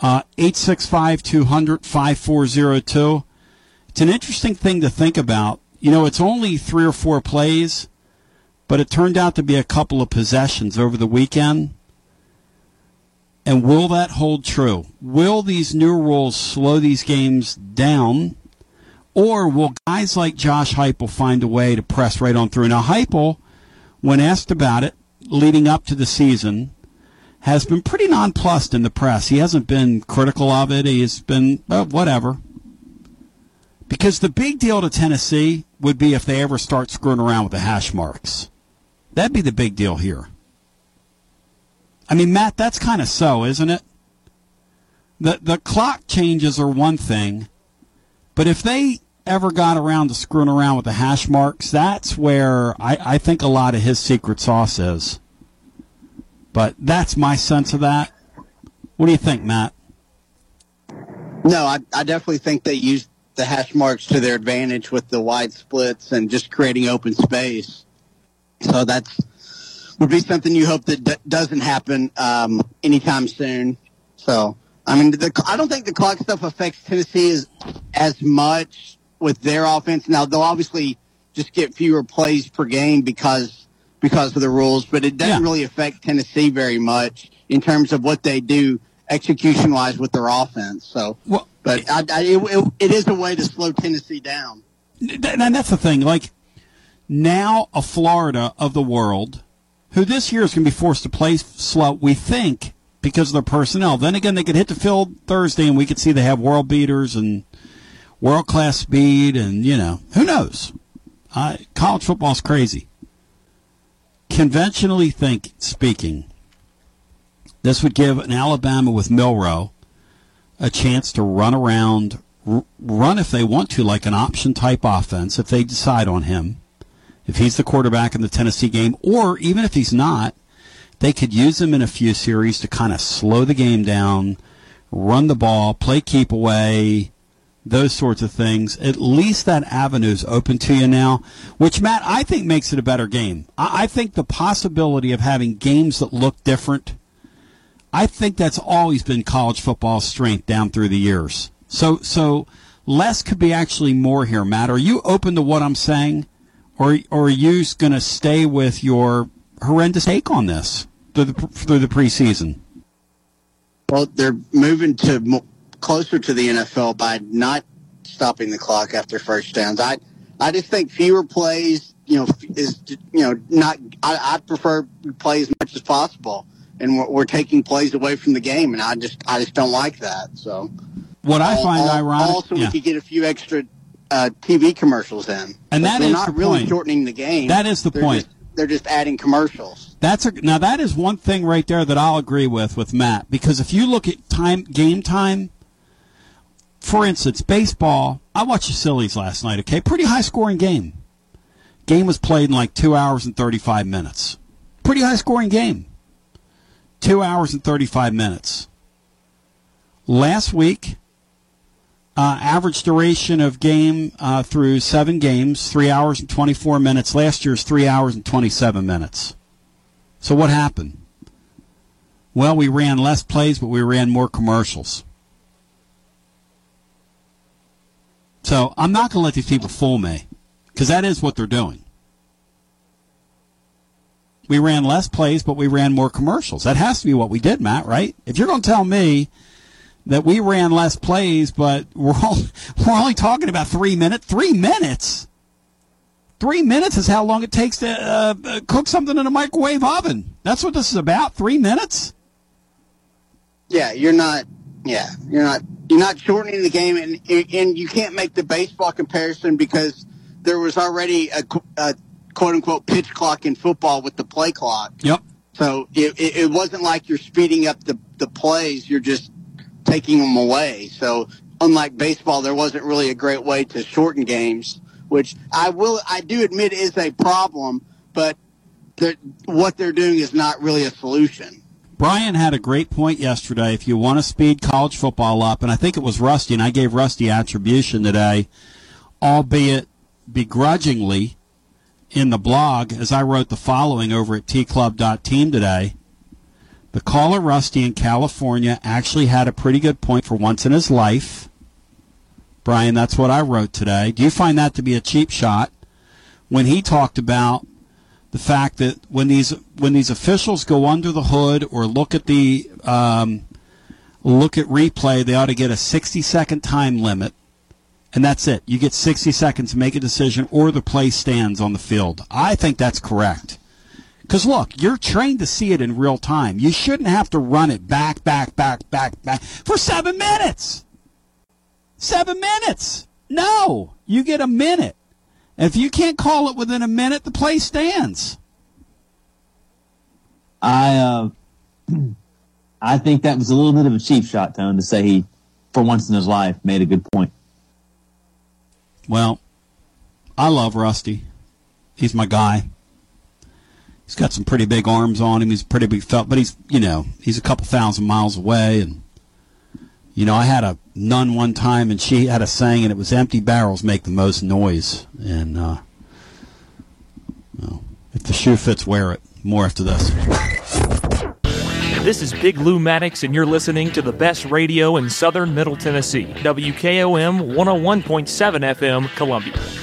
Uh, 865 200 5402. It's an interesting thing to think about. You know, it's only three or four plays, but it turned out to be a couple of possessions over the weekend. And will that hold true? Will these new rules slow these games down? Or will guys like Josh Heupel find a way to press right on through? Now, Heupel, when asked about it leading up to the season, has been pretty nonplussed in the press. He hasn't been critical of it. He's been whatever. Because the big deal to Tennessee would be if they ever start screwing around with the hash marks. That'd be the big deal here. I mean, Matt, that's kind of so, isn't it? The the clock changes are one thing, but if they ever got around to screwing around with the hash marks, that's where I, I think a lot of his secret sauce is. But that's my sense of that. What do you think, Matt? No, I, I definitely think they used the hash marks to their advantage with the wide splits and just creating open space. So that's would be something you hope that d- doesn't happen um, anytime soon. So I mean, the, I don't think the clock stuff affects Tennessee as as much with their offense. Now they'll obviously just get fewer plays per game because because of the rules, but it doesn't yeah. really affect Tennessee very much in terms of what they do execution wise with their offense. So, well, but I, I, it, it is a way to slow Tennessee down. And that's the thing. Like now, a Florida of the world, who this year is going to be forced to play slow, we think because of their personnel. Then again, they could hit the field Thursday, and we could see they have world beaters and world class speed, and you know who knows. Uh, college football's crazy. Conventionally think speaking, This would give an Alabama with Milroe a chance to run around, r- run if they want to, like an option type offense, if they decide on him, if he's the quarterback in the Tennessee game, or even if he's not, they could use him in a few series to kind of slow the game down, run the ball, play keep away, those sorts of things. At least that avenue is open to you now, which Matt I think makes it a better game. I, I think the possibility of having games that look different. I think that's always been college football's strength down through the years. So so less could be actually more here, Matt. Are you open to what I'm saying, or or are you going to stay with your horrendous take on this through the through the preseason? Well, they're moving to mo- closer to the NFL by not stopping the clock after first downs. I I just think fewer plays, you know, is you know not. I, I prefer play as much as possible, and we're, we're taking plays away from the game, and I just I just don't like that. So what I find al- ironic, also yeah. we could get a few extra uh, TV commercials in, And that they're is not the really point. shortening the game. That is the They're point. just- they're just adding commercials. That's a, now that is one thing right there that I'll agree with with Matt because if you look at time game time, for instance, baseball. I watched the Phillies last night. Okay, pretty high scoring game. Game was played in like two hours and thirty five minutes. Pretty high scoring game. Two hours and thirty five minutes. Last week, uh, average duration of game uh, through seven games, three hours and 24 minutes. Last year's three hours and 27 minutes. So what happened? Well, we ran less plays, but we ran more commercials. So I'm not going to let these people fool me, because that is what they're doing. We ran less plays, but we ran more commercials. That has to be what we did, Matt, right? If you're going to tell me that we ran less plays, but we're only, we're only talking about three minutes. Three minutes. Three minutes is how long it takes to uh, uh, cook something in a microwave oven. That's what this is about. Three minutes. Yeah, you're not. Yeah, you're not. You're not shortening the game, and and you can't make the baseball comparison because there was already a, a quote unquote pitch clock in football with the play clock. Yep. So it, it, it wasn't like you're speeding up the the plays. You're just taking them away. So unlike baseball, there wasn't really a great way to shorten games, which I will I do admit is a problem. But they're- what they're doing is not really a solution. Brian had a great point yesterday. If you want to speed college football up, and I think it was Rusty, and I gave Rusty attribution today, albeit begrudgingly, in the blog as I wrote the following over at tclub.team today. The caller Rusty in California actually had a pretty good point for once in his life. Brian, that's what I wrote today. Do you find that to be a cheap shot? When he talked about the fact that when these when these officials go under the hood or look at the um, look at replay, they ought to get a 60 second time limit, and that's it. You get 60 seconds to make a decision, or the play stands on the field. I think that's correct. Because look, you're trained to see it in real time. You shouldn't have to run it back, back, back, back, back for seven minutes. Seven minutes. No, you get a minute. If you can't call it within a minute, the play stands. I uh, I think that was a little bit of a cheap shot, Tone, to say he, for once in his life, made a good point. Well, I love Rusty. He's my guy. He's got some pretty big arms on him. He's a pretty big felt, but he's you know he's a couple thousand miles away. And you know I had a nun one time, and she had a saying, and it was "empty barrels make the most noise." And uh, well, if the shoe fits, wear it. More after this. This is Big Lou Maddox, and you're listening to the best radio in southern Middle Tennessee. WKOM 101.7 FM, Columbia.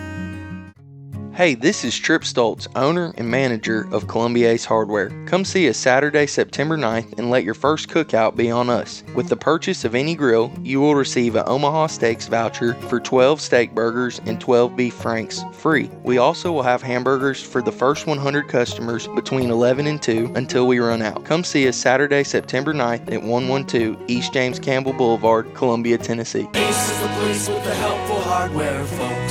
Hey, this is Trip Stoltz, owner and manager of Columbia Ace Hardware. Come see us Saturday, September 9th and let your first cookout be on us. With the purchase of any grill, you will receive an Omaha Steaks voucher for 12 steak burgers and 12 beef franks free. We also will have hamburgers for the first 100 customers between 11 and 2 until we run out. Come see us Saturday, September 9th at 112 East James Campbell Boulevard, Columbia, Tennessee. Ace is the place with the helpful hardware, folks.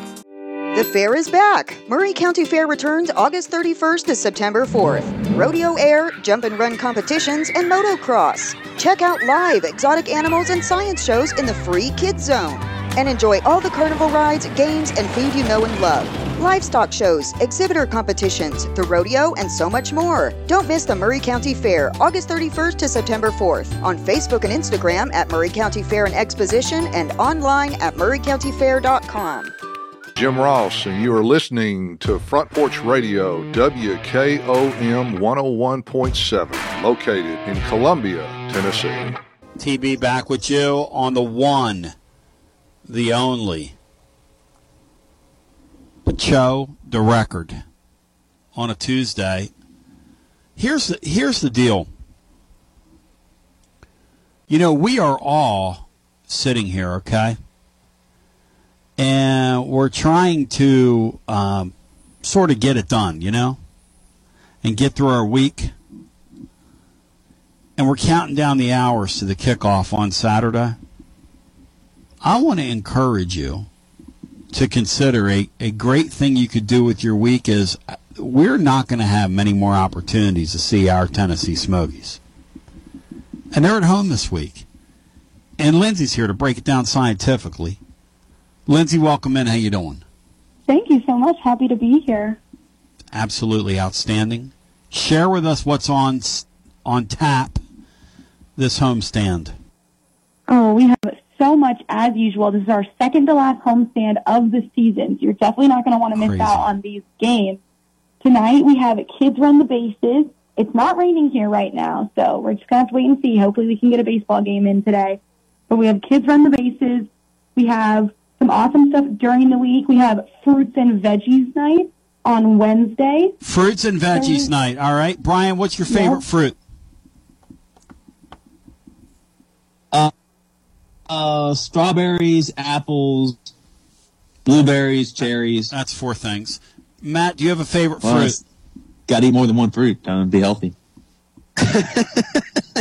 The fair is back. Maury County Fair returns August 31st to September 4th. Rodeo air, jump and run competitions, and motocross. Check out live exotic animals and science shows in the free Kids Zone. And enjoy all the carnival rides, games, and food you know and love. Livestock shows, exhibitor competitions, the rodeo, and so much more. Don't miss the Maury County Fair, August 31st to September 4th, on Facebook and Instagram at Maury County Fair and Exposition and online at maurycountyfair.com. Jim Ross, and you are listening to Front Porch Radio, WKOM 101.7, located in Columbia, Tennessee. TB back with you on the one, the only. Pacho, the record on a Tuesday. Here's the, here's the deal. You know, we are all sitting here, okay? And we're trying to um, sort of get it done, you know, and get through our week. And we're counting down the hours to the kickoff on Saturday. I want to encourage you to consider a, a great thing you could do with your week is uh, we're not going to have many more opportunities to see our Tennessee Smokies. And they're at home this week. And Lindsay's here to break it down scientifically. Lindsay, welcome in. How you doing? Thank you so much. Happy to be here. Absolutely outstanding. Share with us what's on on tap this homestand. Oh, we have so much as usual. This is our second to last homestand of the season. So you're definitely not going to want to miss out on these games. Tonight we have Kids Run the Bases. It's not raining here right now, so we're just going to have to wait and see. Hopefully we can get a baseball game in today. But we have Kids Run the Bases. We have some awesome stuff during the week. We have Fruits and Veggies Night on Wednesday. Fruits and veggies night. All right, Brian, what's your favorite Yep. fruit? Uh, uh, strawberries, apples, blueberries, cherries. That's four things. Matt, do you have a favorite Well, fruit? Got to eat more than one fruit to be healthy.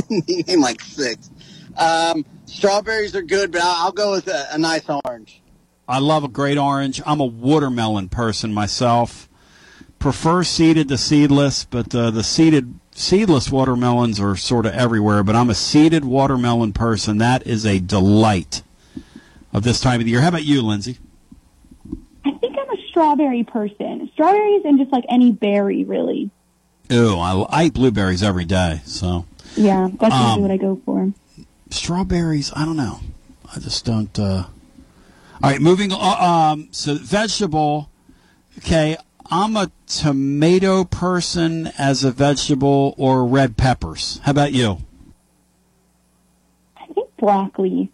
you name like six. Um, strawberries are good, but I'll, I'll go with a, a nice orange. I love a great orange. I'm a watermelon person myself. Prefer seeded to seedless, but uh, the seeded seedless watermelons are sort of everywhere. But I'm a seeded watermelon person. That is a delight of this time of the year. How about you, Lindsay? I think I'm a strawberry person. Strawberries and just like any berry, really. Ew, I, I eat blueberries every day. So Yeah, that's Um, usually what I go for. strawberries, I don't know. I just don't. Uh... All right, moving. on. Um, so vegetable. Okay, I'm a tomato person as a vegetable or red peppers. How about you? I think broccoli.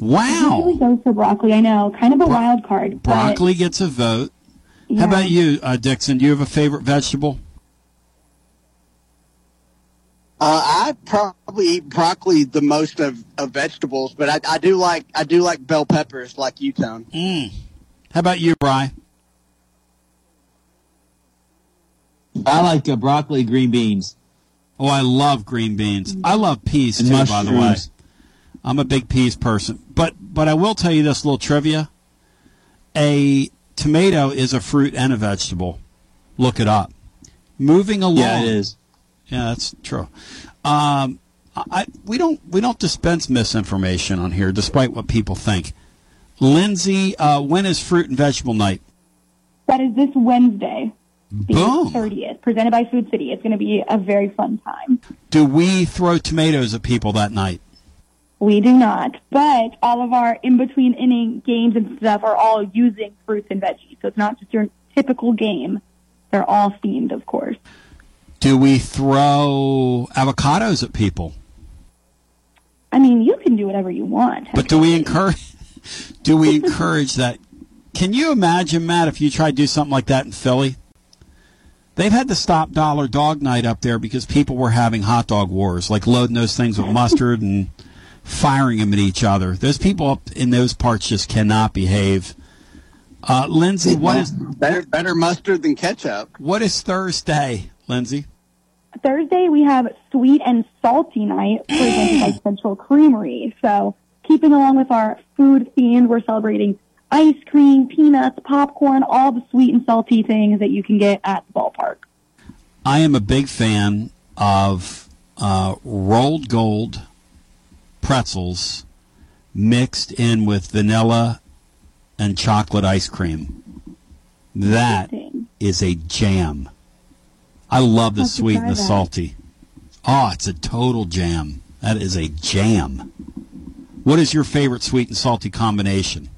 I Wow, usually go for broccoli. I know, kind of a wild card. broccoli gets a vote. Yeah. How about you, uh, Dixon? Do you have a favorite vegetable? Uh, I probably eat broccoli the most of, of vegetables, but I, I do like I do like bell peppers, like you, Tone. Mm. How about you, Bry? I like uh, broccoli, green beans. Oh, I love green beans. I love peas And too, by the way. I'm a big peas person. But but I will tell you this little trivia. A tomato is a fruit and a vegetable. Look it up. Moving along. Yeah, it is. Yeah, that's true. Um, I, we don't we don't dispense misinformation on here, despite what people think. Lindsay, uh, when is fruit and vegetable night? That is this Wednesday, the Boom. 30th, presented by Food City. It's going to be a very fun time. Do we throw tomatoes at people that night? We do not, but all of our in-between inning games and stuff are all using fruits and veggies. So it's not just your typical game. They're all themed, of course. Do we throw avocados at people? I mean, you can do whatever you want. But do we encourage? Do we encourage that? Can you imagine, Matt, if you tried to do something like that in Philly? They've had to stop Dollar Dog Night up there because people were having hot dog wars, like loading those things with mustard and firing them at each other. Those people up in those parts just cannot behave. Uh, Lindsay, what is better better mustard than ketchup? What is Thursday, Lindsay? Thursday we have sweet and salty night presented by Central Creamery. So keeping along with our food theme, we're celebrating ice cream, peanuts, popcorn, all the sweet and salty things that you can get at the ballpark. I am a big fan of uh, Rold Gold pretzels mixed in with vanilla and chocolate ice cream. That is a jam. I love the sweet and the that. salty. Oh, it's a total jam. That is a jam. What is your favorite sweet and salty combination?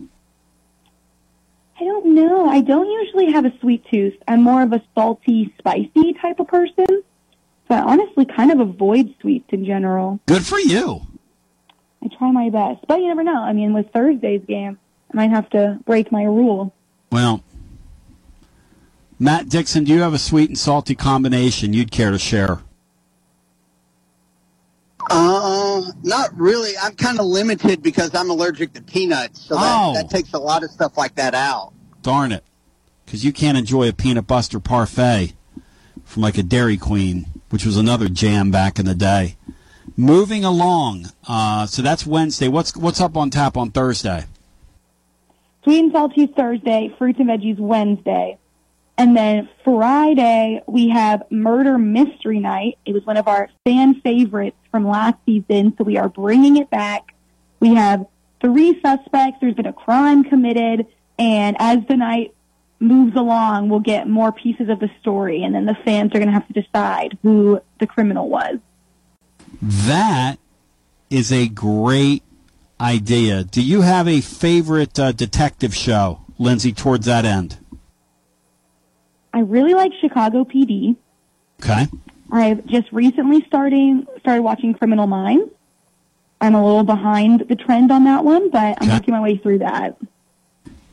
I don't know. I don't usually have a sweet tooth. I'm more of a salty, spicy type of person. So I honestly kind of avoid sweets in general. Good for you. I try my best. But you never know. I mean, with Thursday's game, I might have to break my rule. Well, Matt Dixon, do you have a sweet and salty combination you'd care to share? Uh, not really. I'm kind of limited because I'm allergic to peanuts, so that, Oh. that takes a lot of stuff like that out. Darn it. because you can't enjoy a peanut butter parfait from like a Dairy Queen, which was another jam back in the day. Moving along, uh, so that's Wednesday. What's what's up on tap on Thursday? Sweet and salty Thursday, fruits and veggies Wednesday. And then Friday, we have Murder Mystery Night. It was one of our fan favorites from last season, so we are bringing it back. We have three suspects. There's been a crime committed, and as the night moves along, we'll get more pieces of the story, and then the fans are going to have to decide who the criminal was. That is a great idea. Do you have a favorite uh, detective show, Lindsay, towards that end? I really like Chicago PD. Okay. I've just recently starting started watching Criminal Minds. I'm a little behind the trend on that one, but I'm Okay. working my way through that.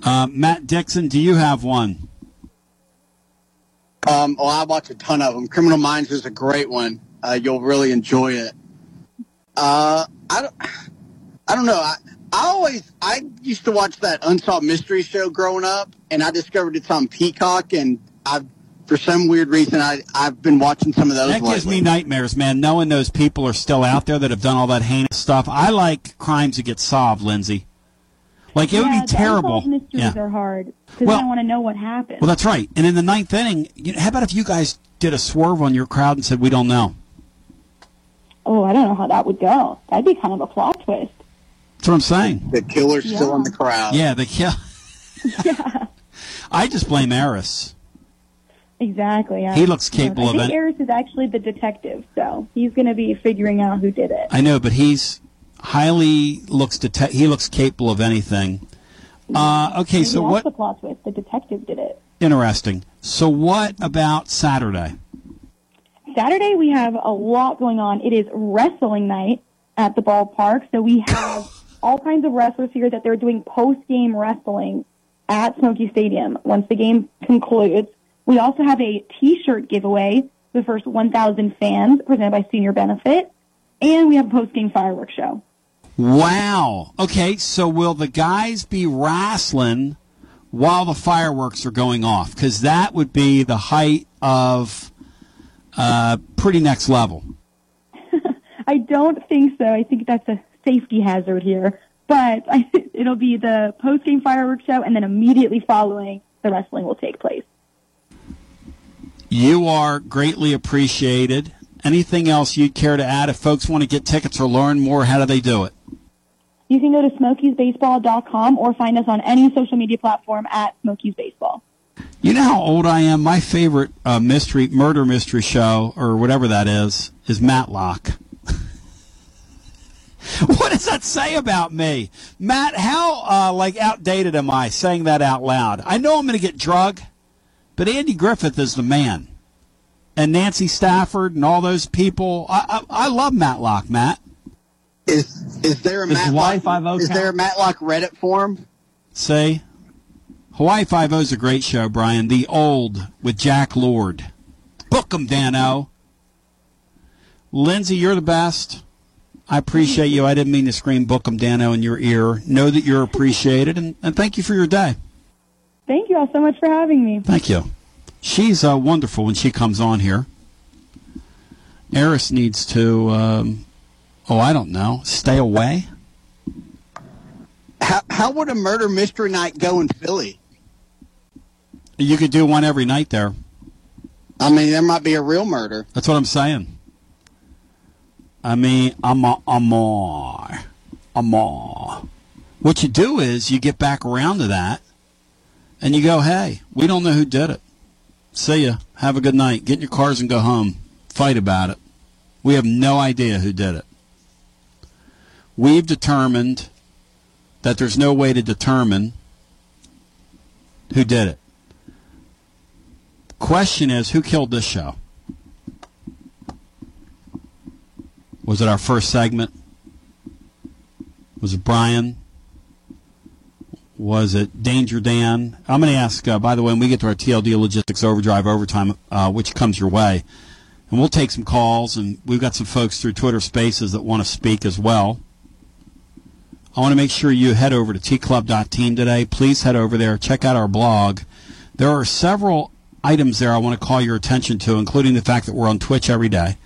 Uh, Matt Dixon, do you have one? Um, well, I watch a ton of them. Criminal Minds is a great one. Uh, you'll really enjoy it. Uh, I don't, I don't know. I, I always, I used to watch that Unsolved Mystery show growing up, and I discovered it's on Peacock, and I've, for some weird reason, I, I've been watching some of those That gives me nightmares, man, knowing those people are still out there that have done all that heinous stuff. I like crimes that get solved, Lindsay. Like, it yeah, would be terrible. unsolved mysteries Yeah. are hard because Well- I want to know what happened. Well, that's right. And in the ninth inning, you know, how about if you guys did a swerve on your crowd and said, we don't know? oh, I don't know how that would go. That'd be kind of a plot twist. That's what I'm saying. The killer's still in the crowd. Yeah, the kill. I just blame Eris. Exactly. Yeah. He looks capable I of think it. Eris is actually the detective, so he's going to be figuring out who did it. I know, but he's highly looks dete- he looks capable of anything. Uh, okay, Maybe so what? the plot twist? The detective did it. Interesting. So what about Saturday? Saturday we have a lot going on. It is wrestling night at the ballpark, so we have all kinds of wrestlers here that they're doing post game wrestling at Smoky Stadium once the game concludes. We also have a T-shirt giveaway for the first 1,000 fans presented by Senior Benefit, and we have a post game fireworks show. Wow. Okay, so will the guys be wrestling while the fireworks are going off? Because that would be the height of uh, pretty next level. I don't think so. I think that's a safety hazard here. But I, it'll be the post game fireworks show, and then immediately following, the wrestling will take place. You are greatly appreciated. Anything else you'd care to add? If folks want to get tickets or learn more, how do they do it? You can go to smokiesbaseball.com or find us on any social media platform at Smokies Baseball. You know how old I am? My favorite uh, mystery, murder mystery show, or whatever that is, is Matlock. what does that say about me? Matt, how, uh, like, outdated am I saying that out loud? I know I'm going to get drug, but Andy Griffith is the man. And Nancy Stafford and all those people. I, I, I love Matlock, Matt. Is is there a Hawaii Matlock? Five-O oh Is count? there a Matlock Reddit forum? See? Hawaii Five O is a great show, Brian. The Old with Jack Lord. Book 'em, Danno. Lindsay, you're the best. I appreciate you. I didn't mean to scream Book 'em, Danno in your ear. Know that you're appreciated, and, and thank you for your day. Thank you all so much for having me. Thank you. She's uh, wonderful when she comes on here. Eris needs to, um, oh, I don't know, stay away. How how would a murder mystery night go in Philly? You could do one every night there. I mean, there might be a real murder. That's what I'm saying. I mean, I'm a, I'm a, I'm a. What you do is you get back around to that, and you go, "Hey, we don't know who did it. See ya. Have a good night. Get in your cars and go home. Fight about it. We have no idea who did it. We've determined that there's no way to determine who did it. Question is, who killed this show? Was it our first segment? Was it Brian? Was it Danger Dan? I'm going to ask, uh, by the way, when we get to our TLD Logistics Overdrive Overtime, uh, which comes your way, and we'll take some calls, and we've got some folks through Twitter Spaces that want to speak as well. I want to make sure you head over to tclub.team today. Please head over there. Check out our blog. There are several items there I want to call your attention to, including the fact that we're on Twitch every day,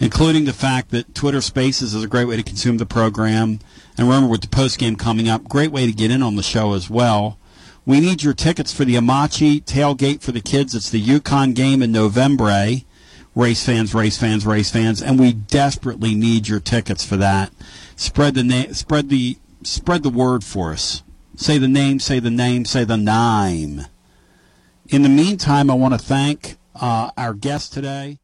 including the fact that Twitter Spaces is a great way to consume the program. And remember, with the post game coming up, great way to get in on the show as well. We need your tickets for the Amachi tailgate for the kids. It's the UConn game in November. Race fans, race fans, race fans, and we desperately need your tickets for that. Spread the name, spread the spread the word for us. Say the name, say the name, say the name. In the meantime, I want to thank uh, our guest today.